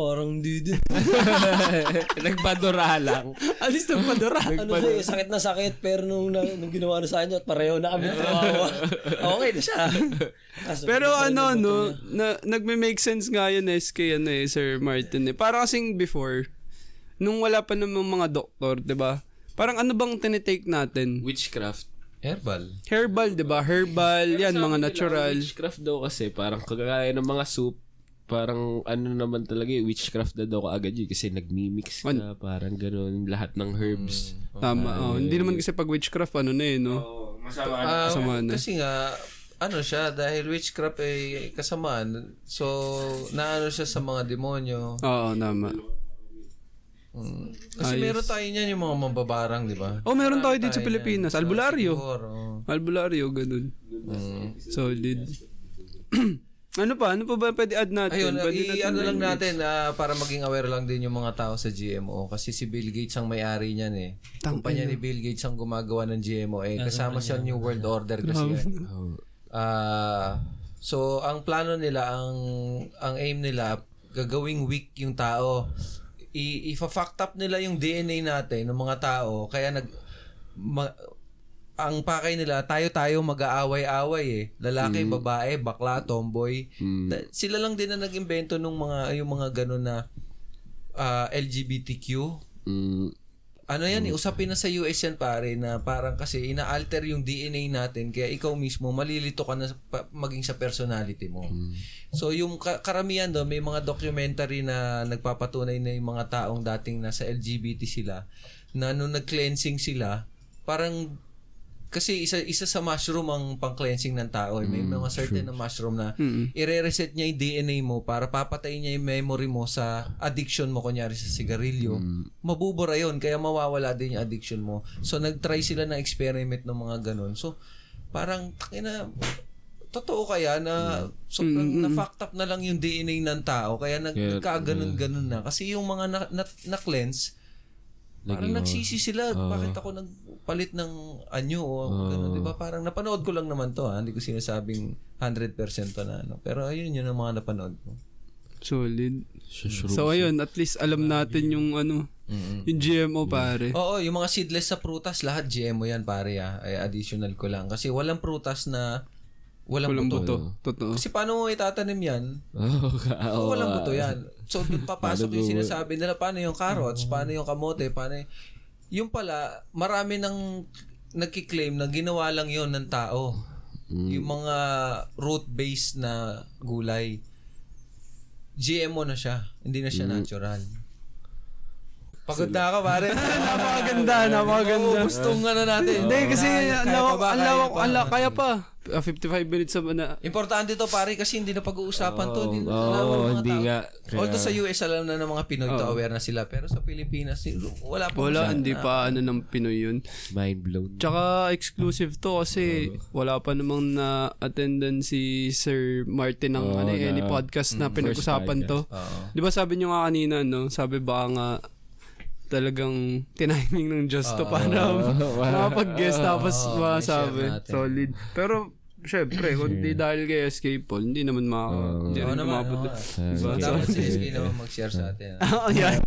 Parang di din. Nagpadura lang. Alis ng padura. ano siya, eh, sakit na sakit. Pero nung, na, nung ginawa na sa kanya, at pareho na kami tumawa. okay na siya. Kaso, Pero basta ano, no, na, nagme-make sense nga yun eh, kay ano eh, Sir Martin eh. Para kasing before, nung wala pa namang mga doktor, di ba? Parang ano bang tinitake natin? Witchcraft. Herbal. Herbal, di ba? Herbal, yan, mga natural. Witchcraft daw kasi, parang kagaya ng mga soup, parang ano naman talaga eh, witchcraft na daw kaagad yun kasi nagmi-mix ka, parang ganun, lahat ng herbs. Tama, oh. Hindi naman kasi pag witchcraft, ano na eh, no? Ah, Kasama na. kasi nga, ano siya, dahil witchcraft ay kasamaan, so, naano siya sa mga demonyo. Oo, tama. Mm. Kasi meron tayo niyan yung mga mambabarang, di ba? Oh, meron tayo dito sa Pilipinas. Albularyo. Siguro. Albularyo, ganun. Mm. Solid. ano pa? Ano pa ba pwede add natin? Ayun, Pwede i- ano lang natin ah, para maging aware lang din yung mga tao sa GMO kasi si Bill Gates ang may-ari niyan eh. Kumpanya ni Bill Gates ang gumagawa ng GMO eh kasama siya New World Order kasi yan. Ah, so ang plano nila ang ang aim nila gagawing weak yung tao. I ifa-fucked up nila yung DNA natin ng mga tao kaya nag ma- ang pakay nila, tayo-tayo mag-aaway-away eh. Lalaki, babae, bakla, tomboy. Da- sila lang din na nag-imbento nung mga yung mga ganun na ah, LGBTQ. Mm, Ano yan, eh, usapin na sa US yan pare na parang kasi ina-alter yung DNA natin kaya ikaw mismo malilito ka na maging sa personality mo. So yung ka- karamihan doon may mga documentary na nagpapatunay na yung mga taong dating nasa LGBT sila na nung nag-cleansing sila parang kasi isa isa sa mushroom ang pang-cleansing ng tao. eh. May mga certain na mushroom na ire-reset niya yung DNA mo para papatayin niya yung memory mo sa addiction mo kunyari sa sigarilyo. Mabubura yun kaya mawawala din yung addiction mo. So nag-try sila ng experiment ng mga ganun. So parang na totoo kaya na sobrang na-fucked up na lang yung DNA ng tao kaya nag nagkaganon-ganon na kasi yung mga na, na, na-cleanse Parang nagsisi sila, bakit ako nagpalit ng anyo o gano'n, 'di ba? Parang napanood ko lang naman 'to, ha? hindi ko sinasabing 100% to na ano. Pero ayun yun ang mga napanood ko. Solid. So, ayun, at least alam natin yung ano, yung GMO, pare. Oo, yung mga seedless sa prutas, lahat GMO yan pare ah. Ay additional ko lang kasi walang prutas na walang, Walang buto. buto. Totoo. Kasi paano mo itatanim yan? Ka- oo, walang ah. buto yan. So, papasok yung sinasabi nila, paano yung carrots, paano yung kamote, paano y- Yung pala, marami nang nagkiklaim na ginawa lang yon ng tao. Yung mga root-based na gulay. GMO na siya. Hindi na siya natural. Pagod na ka, pare. napakaganda, napakaganda. Oo, gustong ano natin. Hindi, kasi ang kaya lawak, pa ba? ang Kaya lawak, pa? ang lawak, kaya pa. Ah, 55 minutes sa na. Importante to pare kasi hindi na pag-uusapan to. Hindi, ng mga hindi tao. nga. Kaya- Although sa US alam na ng mga Pinoy to aware na sila pero sa Pilipinas wala pa Wala, hindi na- pa ano ng Pinoy yun. Mind blown. Tsaka exclusive to kasi wala pa namang na attendance si Sir Martin ng Oo, ano, eh, any na- podcast na pinag-usapan to. Oo. Di ba sabi nyo nga kanina, no? Sabi baka nga talagang tiniming ng Diyos to para makapag-guest tapos masabi. natin. Solid. Pero, syempre, kung di dahil kay SK Paul, hindi naman maka... hindi Oo rin naman. umabot. oo nga. Diba? Dapat si SK naman mag-share sa atin. Oo, yan.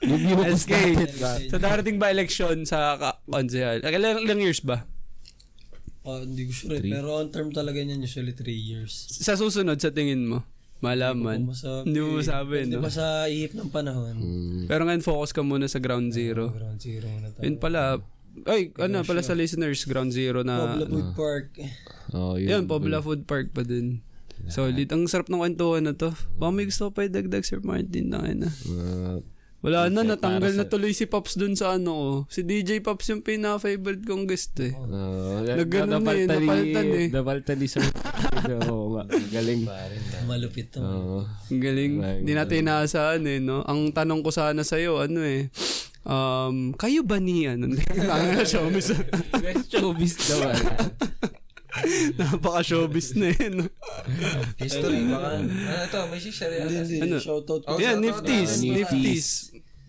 SK. So, darating ba election sa ka- konsehal? Ilang, ilang years ba? Ah, hindi ko sure. eh. Pero on term talaga niyan usually 3 years. Sa susunod, sa tingin mo? Malaman. Hindi mo masabi, Hindi no? ba sa ihip ng panahon? Pero ngayon, focus ka muna sa ground zero. Ground zero na tayo. Yun pala, ay, ano pala sa listeners, ground zero na... Pobla Food Park. Oh, Yun, Pobla Food Park pa din. Solid. Ang sarap ng kwentuhan na to. Baka may gusto ko pa idagdag, Sir Martin. Na, na. Uh, Wala na, natanggal na tuloy si Pops dun sa ano ko. Si DJ Pops yung pinaka-favorite kong guest eh. uh, Nagganon na eh, napalitan eh. Napalitan ni Sir. Oo nga, galing. Malupit to. Oo. Galing. Hindi natin inaasahan eh, no? Ang tanong ko sana sa'yo, ano eh, um, kayo ba ni, ano? Ang showbiz. Showbiz daw. Ah. Napaka-showbiz na eh, no? History baka ano ito may share hindi. Ano? Shoutout ko. Yan, shoutout nifties, nifties.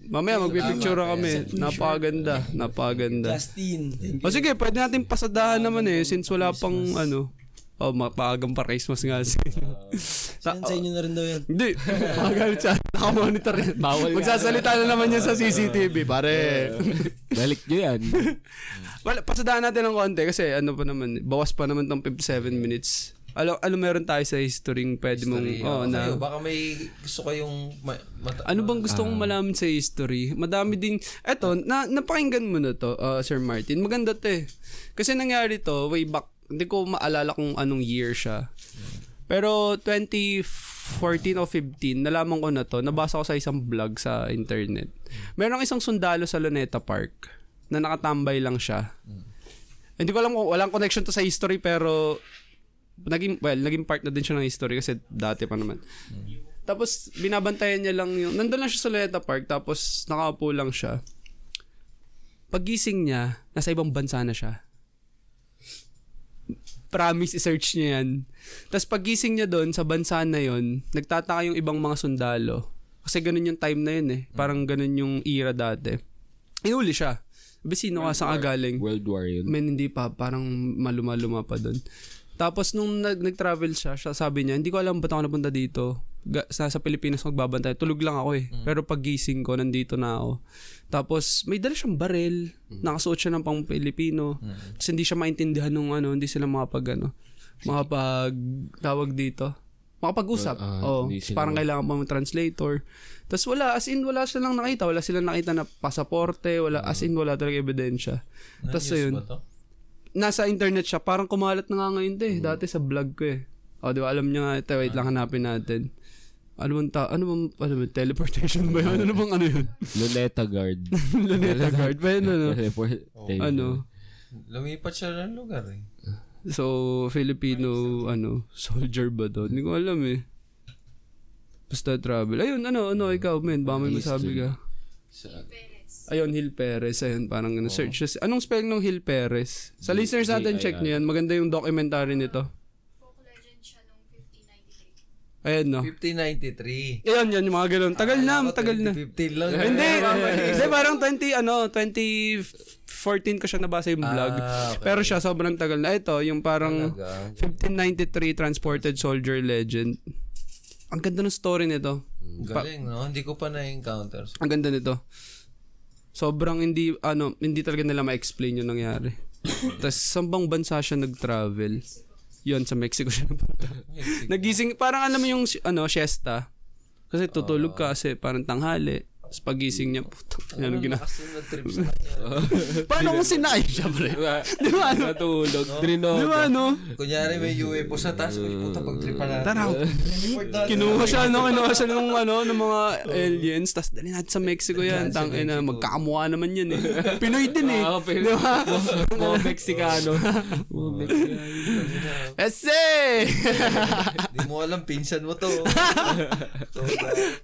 Mamaya magpipicture kami. Napakaganda, napakaganda. Justin. O sige, pwede natin pasadahan naman eh since wala pang ano. Oh, mapagang pa Christmas nga. Saan sa inyo na rin daw yan? Hindi, makagalit siya. Nakamonitor yan. Bawal Magsasalita na naman yan sa CCTV, pare. Balik nyo yan. Wala, pasadahan natin ng konti kasi ano pa naman, bawas pa naman tong 57 minutes. Ano, ano meron tayo sa history pwede mong, History. oh, Oo, na, kayo, baka may gusto kayong ma- mata- Ano bang gusto kong malaman sa history? Madami ding... Eto, na, napakinggan mo na to, uh, Sir Martin. Maganda to eh. Kasi nangyari to, way back, hindi ko maalala kung anong year siya. Pero 2014 o 15, nalaman ko na to. Nabasa ko sa isang vlog sa internet. Merong isang sundalo sa Luneta Park na nakatambay lang siya. Hindi ko alam kung walang connection to sa history pero naging well, naging part na din siya ng history kasi dati pa naman. Tapos binabantayan niya lang yung nandun lang siya sa Luneta Park tapos nakaupo lang siya. Pagising niya, nasa ibang bansa na siya. Promise, i-search niya yan. Tapos pagising niya doon sa bansa na yon, nagtataka yung ibang mga sundalo. Kasi ganun yung time na yun eh. Parang ganun yung era dati. Inuli siya. Sabi, sino ka sa galing? World War yun. Men, hindi pa. Parang maluma-luma pa doon. Tapos nung nag- nag-travel siya, siya, sabi niya, hindi ko alam ba't ako napunta dito. Ga- sa, sa Pilipinas magbabantay. Tulog lang ako eh. Pero pag gising ko, nandito na ako. Tapos may dala siyang barel. Nakasuot siya ng pang Pilipino. Tapos hindi siya maintindihan nung ano, hindi sila makapag ano, makapag tawag dito. Makapag-usap. Ah, oh, hindi sila parang kailangan pa ng translator. Tapos wala, as in wala silang nakita. Wala silang nakita na pasaporte. Wala, as in wala talaga ebidensya. Tapos ayun ba to? Nasa internet siya. Parang kumalat na nga ngayon to eh. Dati sa vlog ko eh. O, di ba? Alam niya nga ito. Wait lang, hanapin natin. Ano bang, ta- ano bang, ano bang, teleportation ba yun? Ano bang ano yun? Luneta Guard. Luneta guard ba yun? Ano? Teleportation. ano? Lumipat siya ng lugar eh. So, Filipino, ano, soldier ba doon? Hindi ko alam eh. Basta travel. Ayun, ano, ano, ikaw, men, baka may masabi ka. Sa- Ayun, Hill Perez. Ayun, parang ano, search. siya. Anong spelling ng Hill Perez? Sa listeners natin, check nyo yan. Maganda yung documentary nito. folk legend siya nung 1593. Ayan, no? 1593. Ayun, yan, yung mga ganun. Tagal na, matagal na. 15 lang. Hindi, hindi, parang 20, ano, 2014 ko siya nabasa yung vlog. Ah, okay. Pero siya, sobrang tagal na. Ito, yung parang Talaga. 1593 Transported Soldier Legend. Ang ganda ng story nito. Galing, no? Hindi ko pa na-encounter. Ang ganda nito. Sobrang hindi, ano, hindi talaga nila ma-explain yung nangyari. Tapos, sa bang bansa siya nag-travel? Yun, sa Mexico siya napunta. Nagising, parang alam mo yung, ano, siesta. Kasi tutulog ka kasi parang tanghali. Tapos pagising niya, puta, ano gina... Kasunod trip sa kanya. Paano kung sinay siya, pre? Di ba, ano? Natulog. Di Drinoga. ba, ano? Kunyari may UFO sa taas. Uy, puta, pag-tripan natin. Tara. Kinuha siya, no? Kinuha siya ng, ano, ng mga aliens. Tapos dali natin sa Mexico yan. Tang, na, magkakamukha naman yan eh. Pinoy din eh. Pero, Di ba? mga Mexicano. Mga Mexicano. Ese! Di mo alam, pinsan mo to. so,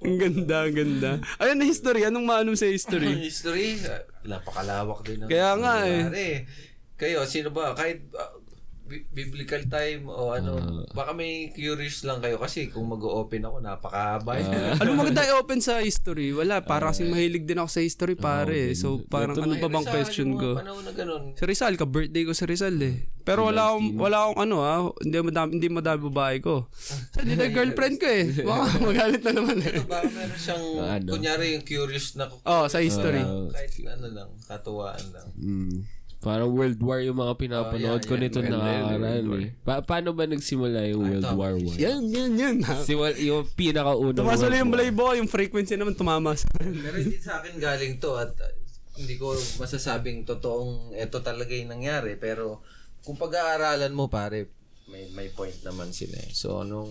ang ganda, ang ganda. Ayun na history. Anong maanong sa history? history, napakalawak din. ng- Kaya nga eh. Kayo, sino ba? Kahit ah, bi- biblical time o ano, baka may curious lang kayo kasi kung mag-open ako, napakahaba. yun. Anong maganda i-open sa history? Wala, para kasing mahilig din ako sa history, pare. So, parang ano pa bang Rizal, question ko? panahon na ganun. Si Rizal, ka-birthday ko si Rizal eh. Pero wala akong, wala akong ano ah, hindi madami, hindi madami babae ko. Hindi na girlfriend ko eh. Baka magalit na naman eh. Baka meron siyang, Ano? kunyari yung curious na Oh, sa history. kahit ano lang, katuwaan lang. Mm. Parang World War yung mga pinapanood Oh, ko yan, nito yan. nakakaral eh. Pa- paano ba nagsimula yung World. War 1? yan, yan, yan. Siwal, yung pinakaunang Tumasalo World yung. Blaybo, yung frequency naman tumama sa Pero hindi sa akin galing to at uh, hindi ko masasabing totoong ito talaga yung nangyari. Pero kung pag-aaralan mo pare, may, may point naman sila eh. So, nung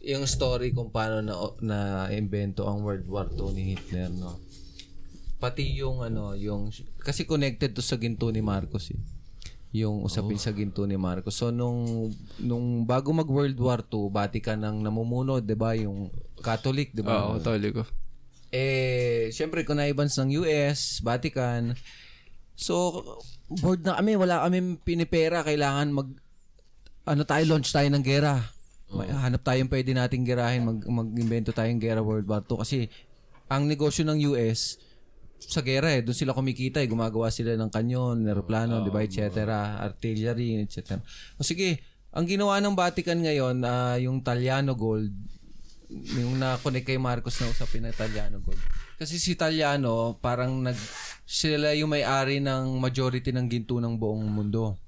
yung story kung paano na, na invento ang World War II ni Hitler, no? Pati yung ano, yung kasi connected to sa ginto ni Marcos eh. Yung usapin sa ginto ni Marcos. So nung nung bago mag World War II, Vatican ang namumuno, 'di ba, yung Catholic, 'di ba? Oo, totally ko. Eh, syempre, connivance ng US, Vatican. So, board na kami, wala kami pinipera, kailangan mag, ano tayo, launch tayo ng gera. May, hanap tayong pwede nating gerahin, mag, mag-invento tayong gera World War II. Kasi, ang negosyo ng US, sa gera eh, doon sila kumikita eh, gumagawa sila ng kanyon, aeroplano, di ba, et cetera, artillery, et cetera. O sige, ang ginawa ng Vatican ngayon, ah, yung Taliano Gold, yung na-connect kay Marcos na usapin na Italiano gold. Kasi si Italiano, parang nag, sila yung may-ari ng majority ng ginto ng buong mundo.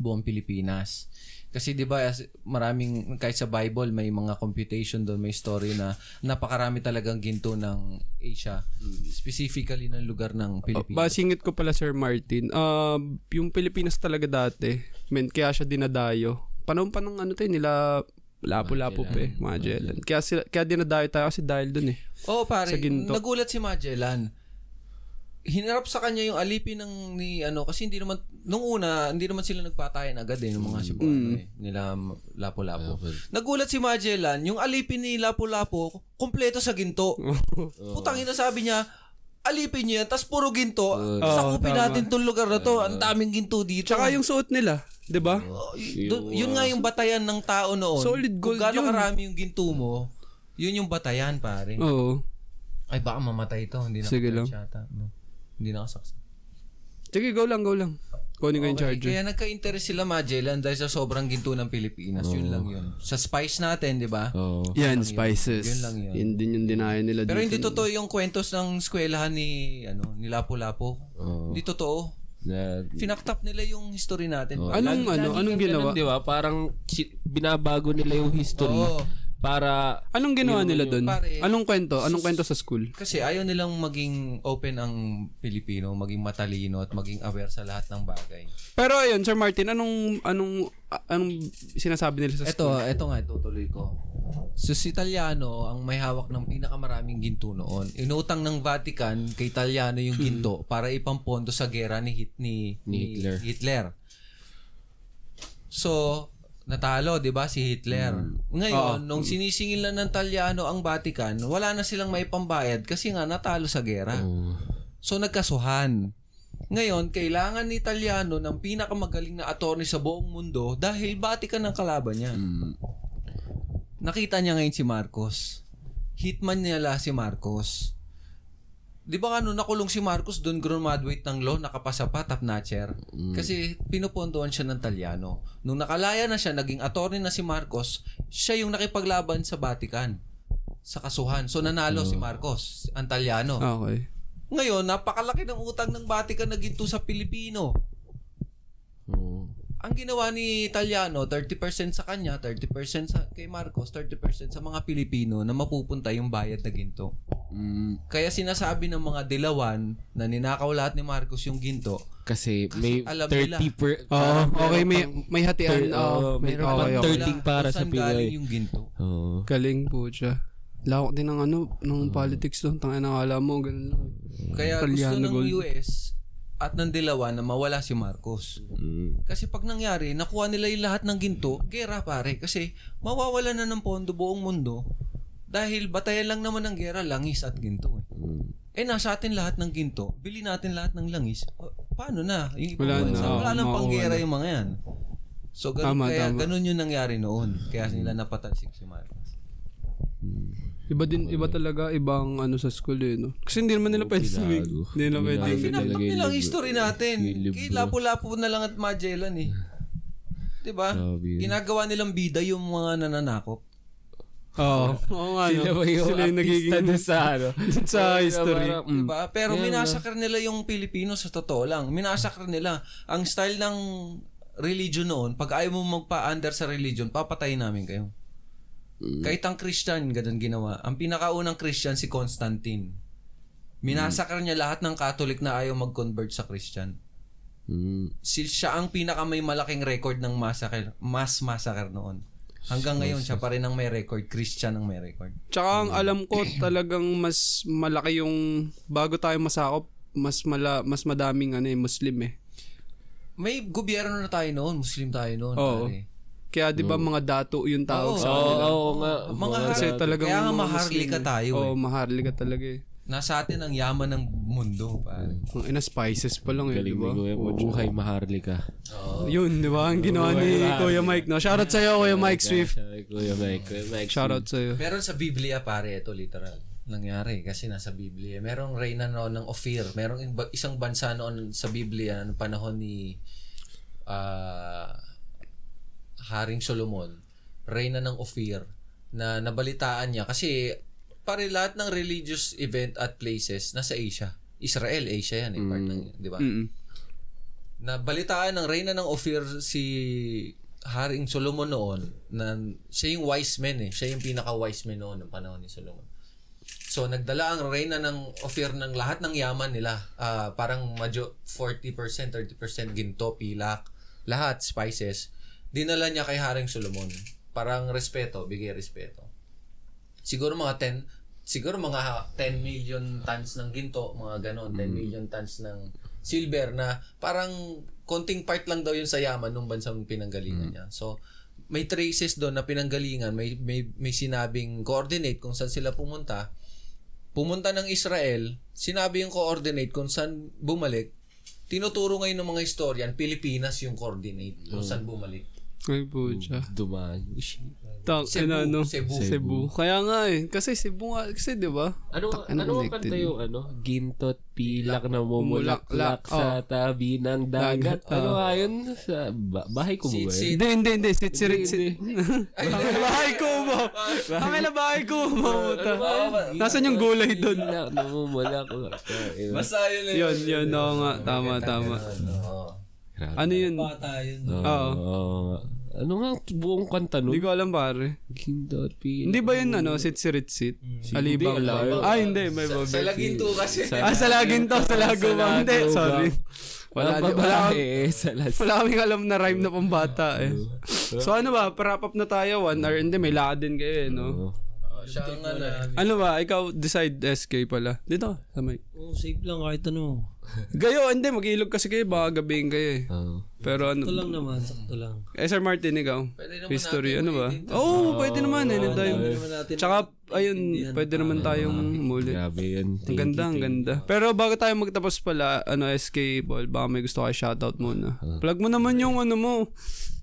Buong Pilipinas. Kasi 'di ba maraming kahit sa Bible may mga computation doon, may story na napakarami talagang ginto ng Asia, specifically ng lugar ng Pilipinas. Basingit ko pala Sir Martin. Uh, yung Pilipinas talaga dati, men, kaya siya dinadayo. Panahon pa ng ano tayo nila Lapu-lapu pa eh, Magellan. Kaya, sila, kaya dinadayo tayo kasi dahil dun eh. Oo, pare. Sa ginto. Nagulat si Magellan. Hinarap sa kanya yung alipin ng ni ano kasi hindi naman nung una hindi naman sila nagpatayan agad eh ng mga Cebuano eh nila Lapu-Lapu. Nagulat si Magellan, yung alipin ni Lapu-Lapu kompleto sa ginto. Putang ina sabi niya, alipin niya tas puro ginto. Sakupin natin tong lugar na to. Ang daming ginto dito. Tsaka yung suot nila, 'di ba? Oh, dun- yun nga yung batayan ng tao noon. Solid Kung gold gaano yun. karami yung ginto mo, yun yung batayan, pare. Oo. Ay, baka mamatay ito. Hindi na Sige lang. Yata, no? Hindi nakasaksak. Sige, go lang, go lang. Kunin ko yung Okay, charger. Kaya nagka-interest sila Magellan dahil sa sobrang ginto ng Pilipinas. Yun lang yun. Sa spice natin, di ba? Oo. Yan, spices. Yun lang yun. Yun din yung dinayo nila Pero dito. hindi totoo yung kwentos ng eskwelahan ni ano ni Lapu-Lapu. Hindi totoo. Na, Finaktap nila yung history natin. Pare. Anong, ano, anong ginawa? Ganun, di ba? Parang binabago nila yung history Oo. Para Anong ginawa Yun, nila doon? Anong kwento? Anong kwento sa school? Kasi ayaw nilang maging open ang Pilipino, maging matalino at maging aware sa lahat ng bagay. Pero ayun, Sir Martin, anong anong anong sinasabi nila sa Ito, school? ito nga, tutuloy ko. So, si Italiano ang may hawak ng pinakamaraming ginto noon. Inutang ng Vatican kay Italiano yung ginto para ipampondo sa gera ni, Hit, ni, Ni Hitler. Hitler. So, natalo, 'di ba si Hitler. Ngayon, nung sinisingil na ng Italiano ang Vatican, wala na silang may pambayad kasi nga natalo sa gera. So nagkasuhan. Ngayon, kailangan ni Italiano ng pinakamagaling na attorney sa buong mundo dahil Vatican ang kalaban niya. Nakita niya ngayon si Marcos. Hitman niya la si Marcos. Di ba ano, nakulong si Marcos doon graduate ng law, nakapasa pa, top notcher. Kasi pinupondoan siya ng Talyano. Nung nakalaya na siya, naging attorney na si Marcos, siya yung nakipaglaban sa Vatican sa kasuhan. So nanalo si Marcos, ang Talyano. Okay. Ngayon, napakalaki ng utang ng Vatican na ginto sa Pilipino. Oo. Ang ginawa ni Italiano, 30% sa kanya, 30% sa kay Marcos, 30% sa mga Pilipino na mapupunta yung bayad na ginto. Mm, Kaya sinasabi ng mga dilawan na ninakaw lahat ni Marcos yung ginto, kasi may alam 30 nila. per... Oo, parang okay, may, may hatian. Oo, oo, may, meron okay, pang okay. 30 para sa saan galing Pinoy. yung ginto. Oo. Galing po siya. Lawak din ng ano, ng politics doon. Tangin na alam mo, ganun lang. Kaya gusto Italiano ng gold. US at ng dilawan na mawala si Marcos. Mm. Kasi pag nangyari, nakuha nila yung lahat ng ginto, gera pare. Kasi mawawala na ng pondo buong mundo dahil batayan lang naman ng gera, langis at ginto. Eh, Mm. eh nasa atin lahat ng ginto, bili natin lahat ng langis. Paano na? Yung Wala na, Wala nang panggera yung mga yan. So, ganun, Tama, kaya tama. ganun yung nangyari noon. Kaya nila napatalsik si Marcos. Iba din, iba talaga, ibang ano sa school eh, no? Kasi hindi naman nila pwede sumig. Hindi nila pwede. Ang libro. history natin. Kay lapo-lapo na lang at Magellan eh. 'Di ba? Grabe yun. Ginagawa nilang bida yung mga nananakop. Oo. Oo nga, Sila ba yung Sila yung nagiging sa ano? sa history. Mm. Diba? Pero Kaya minasakar nila yung Pilipino sa totoo lang. Minasakar nila. Ang style ng religion noon, pag ayaw mo magpa-under sa religion, papatayin namin kayo. Kahit ang Christian, ganun ginawa. Ang pinakaunang Christian, si Constantine. Minasakar niya lahat ng Catholic na ayaw mag-convert sa Christian. Mm. Si, siya ang pinaka may malaking record ng massacre, mass massacre noon. Hanggang ngayon, siya pa rin ang may record. Christian ang may record. Tsaka ang alam ko talagang mas malaki yung bago tayo masakop, mas mala, mas madaming ano eh, Muslim eh. May gobyerno na tayo noon. Muslim tayo noon. Oo. pare. Kaya 'di ba mga dato yung tawag Oo. sa Oo, kanila. oo nga. Mga Kasi har- talagang Kaya nga mga maharlika tayo Oo, eh. oh, maharlika talaga eh. Nasa atin ang yaman ng mundo. Pare. Ang ina spices pa lang eh, Galing di ba? ni Kuya Mabuhay Maharlika. Yun, di ba? Ang ginawa ni Kuya Mike, no? Shoutout sa'yo, Kuya Mike Swift. Sabi Kuya Mike. Kuya Mike. Shoutout sa'yo. Meron sa Biblia pare, ito literal. Nangyari kasi nasa Biblia. Merong reyna noon ng Ophir. Merong iba- isang bansa noon sa Biblia ng panahon ni ah, Haring Solomon. Reyna ng Ophir na nabalitaan niya kasi pare lahat ng religious event at places nasa Asia. Israel, Asia yan eh, part ng, di ba? Mm-mm. Nabalitaan ng reyna ng Ophir si Haring Solomon noon na siya yung wise man eh. Siya yung pinaka-wise man noon ng panahon ni Solomon. So, nagdala ang reyna ng Ophir ng lahat ng yaman nila. Ah, parang medyo 40%, 30% ginto, pilak, lahat, spices. Dinala niya kay Haring Solomon. Parang respeto, bigay respeto. Siguro mga 10, siguro mga 10 million tons ng ginto, mga ganon, 10 million tons ng silver na parang konting part lang daw yun sa yaman nung bansang pinanggalingan niya. So, may traces doon na pinanggalingan, may, may, may sinabing coordinate kung saan sila pumunta. Pumunta ng Israel, sinabi yung coordinate kung saan bumalik. Tinuturo ngayon ng mga historian, Pilipinas yung coordinate kung saan bumalik. Ay, pucha. Dumaan. Tak, Cebu, ano, ano? Cebu. Cebu. Kaya nga eh. Kasi Cebu nga, kasi di ba? Ano, Tak, ano ang connected. kanta yung ano? Gintot pilak na mumulaklak Mulaklak, sa tabi ng dagat. Ano oh. nga yun? Sa ba- bahay ko ba ba yun? Hindi, hindi, hindi. Sit, sit, Hindi, sit. Bahay ko mo. Ang ina bahay ko mo. Nasaan yung gulay doon? Pilak na mumulaklak. Basta yun eh. Yun, yun. Oo nga. Tama, tama. Oo. Ano yun? Bata yun. no? Oo. Ano nga ang buong kanta nun? Hindi ko alam pare. Gintot pilak. Hindi ba yun ano? Sit, sit, sit? Alibang alam. Ah, hindi. May Sa, sa. Laginto kasi. Ah, sa laging to. Sa lago ba? Hindi, sorry. Wala, Wala, wala, las. wala kaming alam na rhyme na pambata eh. So ano ba, para up na tayo, one hour, hindi, may lakad din kayo eh, no? Siya ang ano. Ano ba, ikaw decide SK pala. Dito, sa mic. Oh, safe lang kahit ano. Gayo, hindi, mag-ilog kasi kayo, baka gabihin kayo eh. Oo. Pero ano, Sakto lang naman, sakto lang. eh, Sir Martin, ikaw? Pwede naman History, natin ano ba? Oo, oh, pwede naman, naman natin Tsaka, ayun, pwede naman tayong muli. Grabe yun. Ang ganda, ang ganda. Pero bago tayo magtapos pala, ano, SK Ball, baka may gusto kayo shoutout muna. Plug mo naman yung ano mo,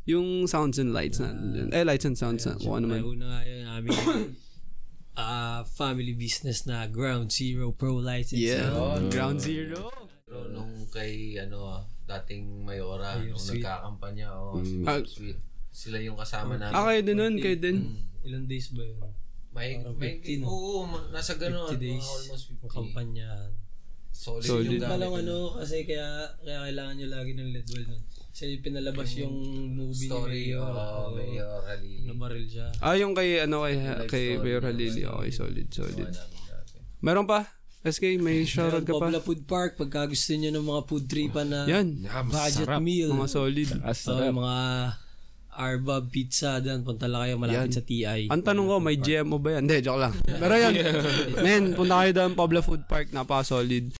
yung sounds and lights na. Eh, lights and sounds na. Kung ano man. una nga yun, aming ah family business na Ground Zero Pro License. Yeah. Ground Zero. Pero nung kay ano dating Mayora, nung nagkakampanya o Ah. sweet. Sila yung kasama namin. Ah, kayo din nun, kayo din. Ilang days ba yun? May, may 50, no? oo, ma- nasa ganun. 50 days. almost 50. Kampanya. Solid, Solid. yung gamit. ano, kasi kaya, kaya kailangan nyo lagi ng lead well nun. Kasi pinalabas yung movie Story, ni Mayor. oh, Oo. Mayor Ali. Nabaril siya. Ah, yung kay, ano, kay, kay story, Mayor Halili. Okay, solid, solid. Meron pa? SK, may shoutout ka pa? Pobla Food Park, pagka gusto nyo ng mga food tripan na Yan. budget meal. Mga solid. So, yung mga Arbab Pizza, dan punta lang kayo malapit Yan. sa TI. Ang tanong ko, may GMO ba yan? Hindi, joke lang. Pero yun, men, punta kayo doon, Pablo Food Park, napaka-solid.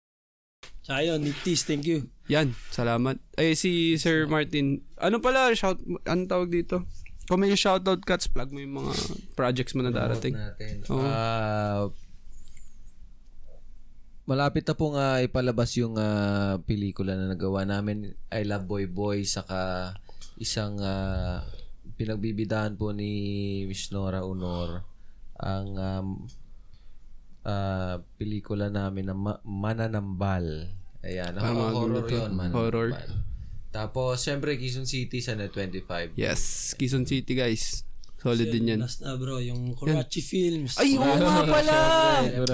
Tsaka yun, Niptis, thank you. Yan, salamat. Eh, si Sir Martin, ano pala, shout, ano tawag dito? Kung may shoutout cuts, plug mo yung mga projects mo na darating. natin. Oo. Ah, malapit na pong ah, ipalabas yung ah, pelikula na nagawa namin I Love Boy Boy saka isang ah, pinagbibidahan po ni Miss Nora Honor ang um, ah, pelikula namin na Ma- Mananambal. Ayan, Tama, horror, horror yun, Mananambal. Horror. Tapos, syempre, Quezon City sa net 25. Yes, Quezon City guys. Solid din yan. Last na bro, yung Kurachi Films. Ay, oo nga pala!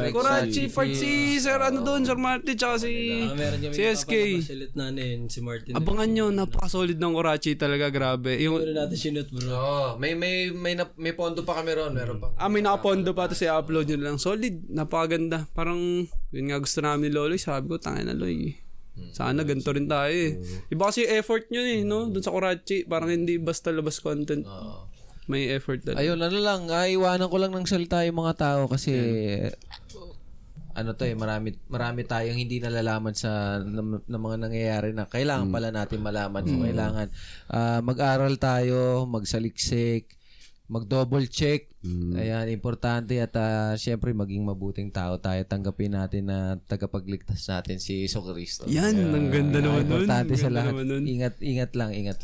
Kurachi, part si Sir, ano doon, Sir Martin, tsaka si, Ah, meron kami si SK. ulit natin, si Martin. Abangan nyo, napaka-solid ng Kurachi talaga, grabe. Yung, Meron natin sinut bro. Oh, may may may na- may pondo pa kami ron, meron pa. Ah, may nakapondo pa to sa upload nyo lang. Solid, napakaganda. Parang, yun nga gusto namin ni Loloy. Sabi ko, tangin na Loy. Sana ganito rin tayo eh. Iba kasi yung effort nyo eh, no? Doon sa Kurachi. Parang hindi basta labas content. May effort talaga. Ayun, ano lang, iwanan ko lang ng salita yung mga tao kasi ano to eh, marami marami tayong hindi nalalaman sa ng, ng mga nangyayari na kailangan pala natin malaman. So, kailangan ah, mag-aral tayo, magsaliksik, mag-double check. Ayan, importante at ah, syempre maging mabuting tao tayo. Tanggapin natin na tagapagligtas natin si Iso Cristo. Yan, ang ganda naman nun. Importante sa lahat. naman nun. Ingat, ingat lang, ingat.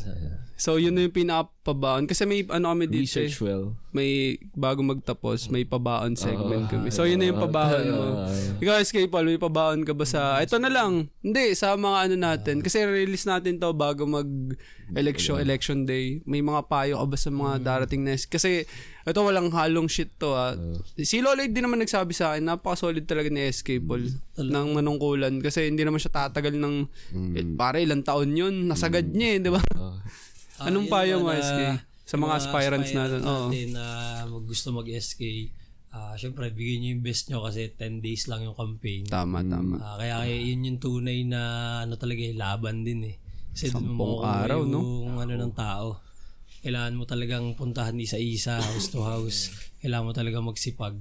So, yun na yung pinapabaan. Kasi may ano kami dito eh. Research well. May bago magtapos, may pabaon segment kami. So, yun na yung pabaon mo. Ikaw, SK Paul, may pabaon ka ba sa... Ito na lang. Hindi, sa mga ano natin. Kasi release natin to bago mag election election day. May mga payo ka ba sa mga darating na... Kasi ito walang halong shit to ah. Si Loloy din naman nagsabi sa akin, napaka-solid talaga ni SK Paul ng manungkulan. Kasi hindi naman siya tatagal ng... Eh, pare, ilang taon yun. Nasagad niya eh, di ba? Ah, Anong yun payo mo, SK? ah, Sa mga aspirants natin. Oo. natin na mag gusto mag-SK, ah syempre, bigyan nyo yung best nyo kasi 10 days lang yung campaign. Tama, tama. Ah, kaya kaya yun yung tunay na ano talaga eh, laban din eh. Kasi doon mo araw, no? yung ano ng tao. Kailangan mo talagang puntahan isa-isa, house to house. Kailangan mo talagang magsipag.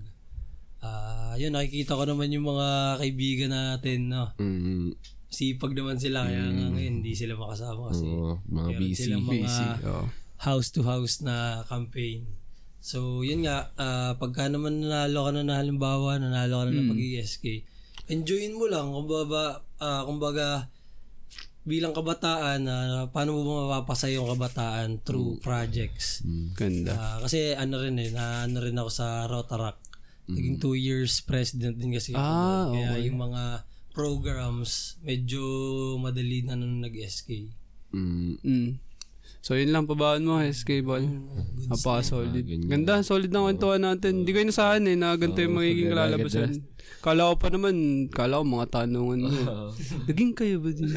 Ah, yun nakikita ko naman yung mga kaibigan natin, no. Mm, Sipag naman sila kaya nga ngayon hindi sila makasama kasi oo, mga busy. silang mga Busy. Oo. house to house na campaign. So, yun nga, ah, pagka naman nanalo ka na na halimbawa, nanalo ka na ng pag-ESK, enjoyin mo lang, kumbaga, ah, kumbaga, bilang kabataan, na paano mo ba mapapasaya yung kabataan through projects. Ganda. Ah, kasi ano rin eh, na ano rin ako sa Rotaract. Naging two years president din kasi ako. Ah, Kaya yung mga programs, medyo madali na nung nag-SK. Mm, Mm. So, yun lang pabaan mo, SK Ball. Apa, solid. Ganda, solid na kwentuhan natin. Hindi ko inasahan eh, na ganito yung magiging kalalabasan. Kala ko pa naman, kala ko mga tanungan mo. Naging kayo ba din?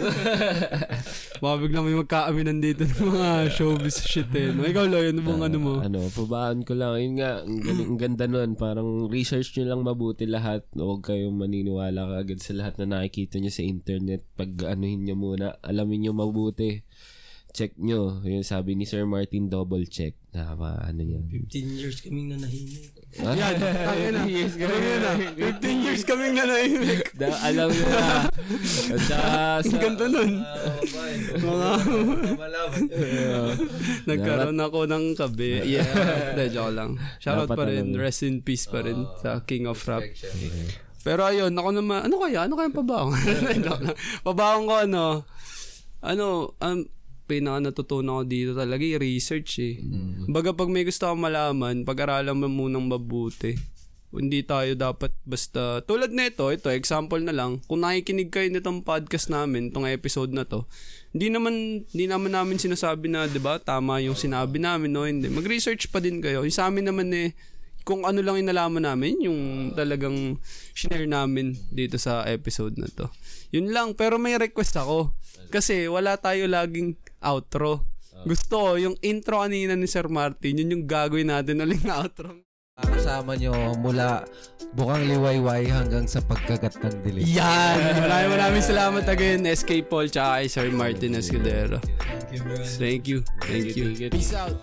Baka biglang may magkaaminan dito ng mga showbiz shit eh. No? Ikaw, Loy, ano bang ano mo? ano, pabaan ko lang. Yun nga, ang, galing, ang ganda nun. Parang research nyo lang mabuti lahat. Huwag kayong maniniwala kagad sa lahat na nakikita nyo sa internet. Pag anuhin nyo muna, alamin nyo mabuti. Check nyo. Yung sabi ni Sir Martin, double check. Tama, ano yan. 15 years kaming nanahimik. Yan, tangin na. years kami na. 15 years kaming nanahimik. Da, alam nyo na. At saka, sa, Ang ganda nun. Mga Malaman. nagkaroon ako ng kabe. Yeah. Hindi, joke lang. Shoutout pa rin. mo. Rest in peace pa rin sa King of Rap. Pero ayun, ako naman, ano kaya? Ano kaya pabaong? Pabaong ko ano, ano, um, pinaka natutunan ko dito talaga yung research eh. Baga pag may gusto kang malaman, pag-aralan mo munang mabuti. Hindi tayo dapat basta, tulad nito, ito, example na lang, kung nakikinig kayo nitong podcast namin, itong episode na to, hindi naman, hindi naman namin sinasabi na, di ba, tama yung sinabi namin, no, hindi. Mag-research pa din kayo. Yung sa amin naman eh, kung ano lang inalaman namin, yung talagang share namin dito sa episode na to. Yun lang, pero may request ako. Kasi wala tayo laging, outro. Gusto ko, yung intro kanina ni Sir Martin, yun yung gagawin natin uling na outro. Kasama nyo mula bukang liwayway hanggang sa pagkagat ng dilim. Yan! Maraming maraming salamat again, SK Paul, tsaka kay Sir Martin Escudero. Thank you. Thank you. Peace out.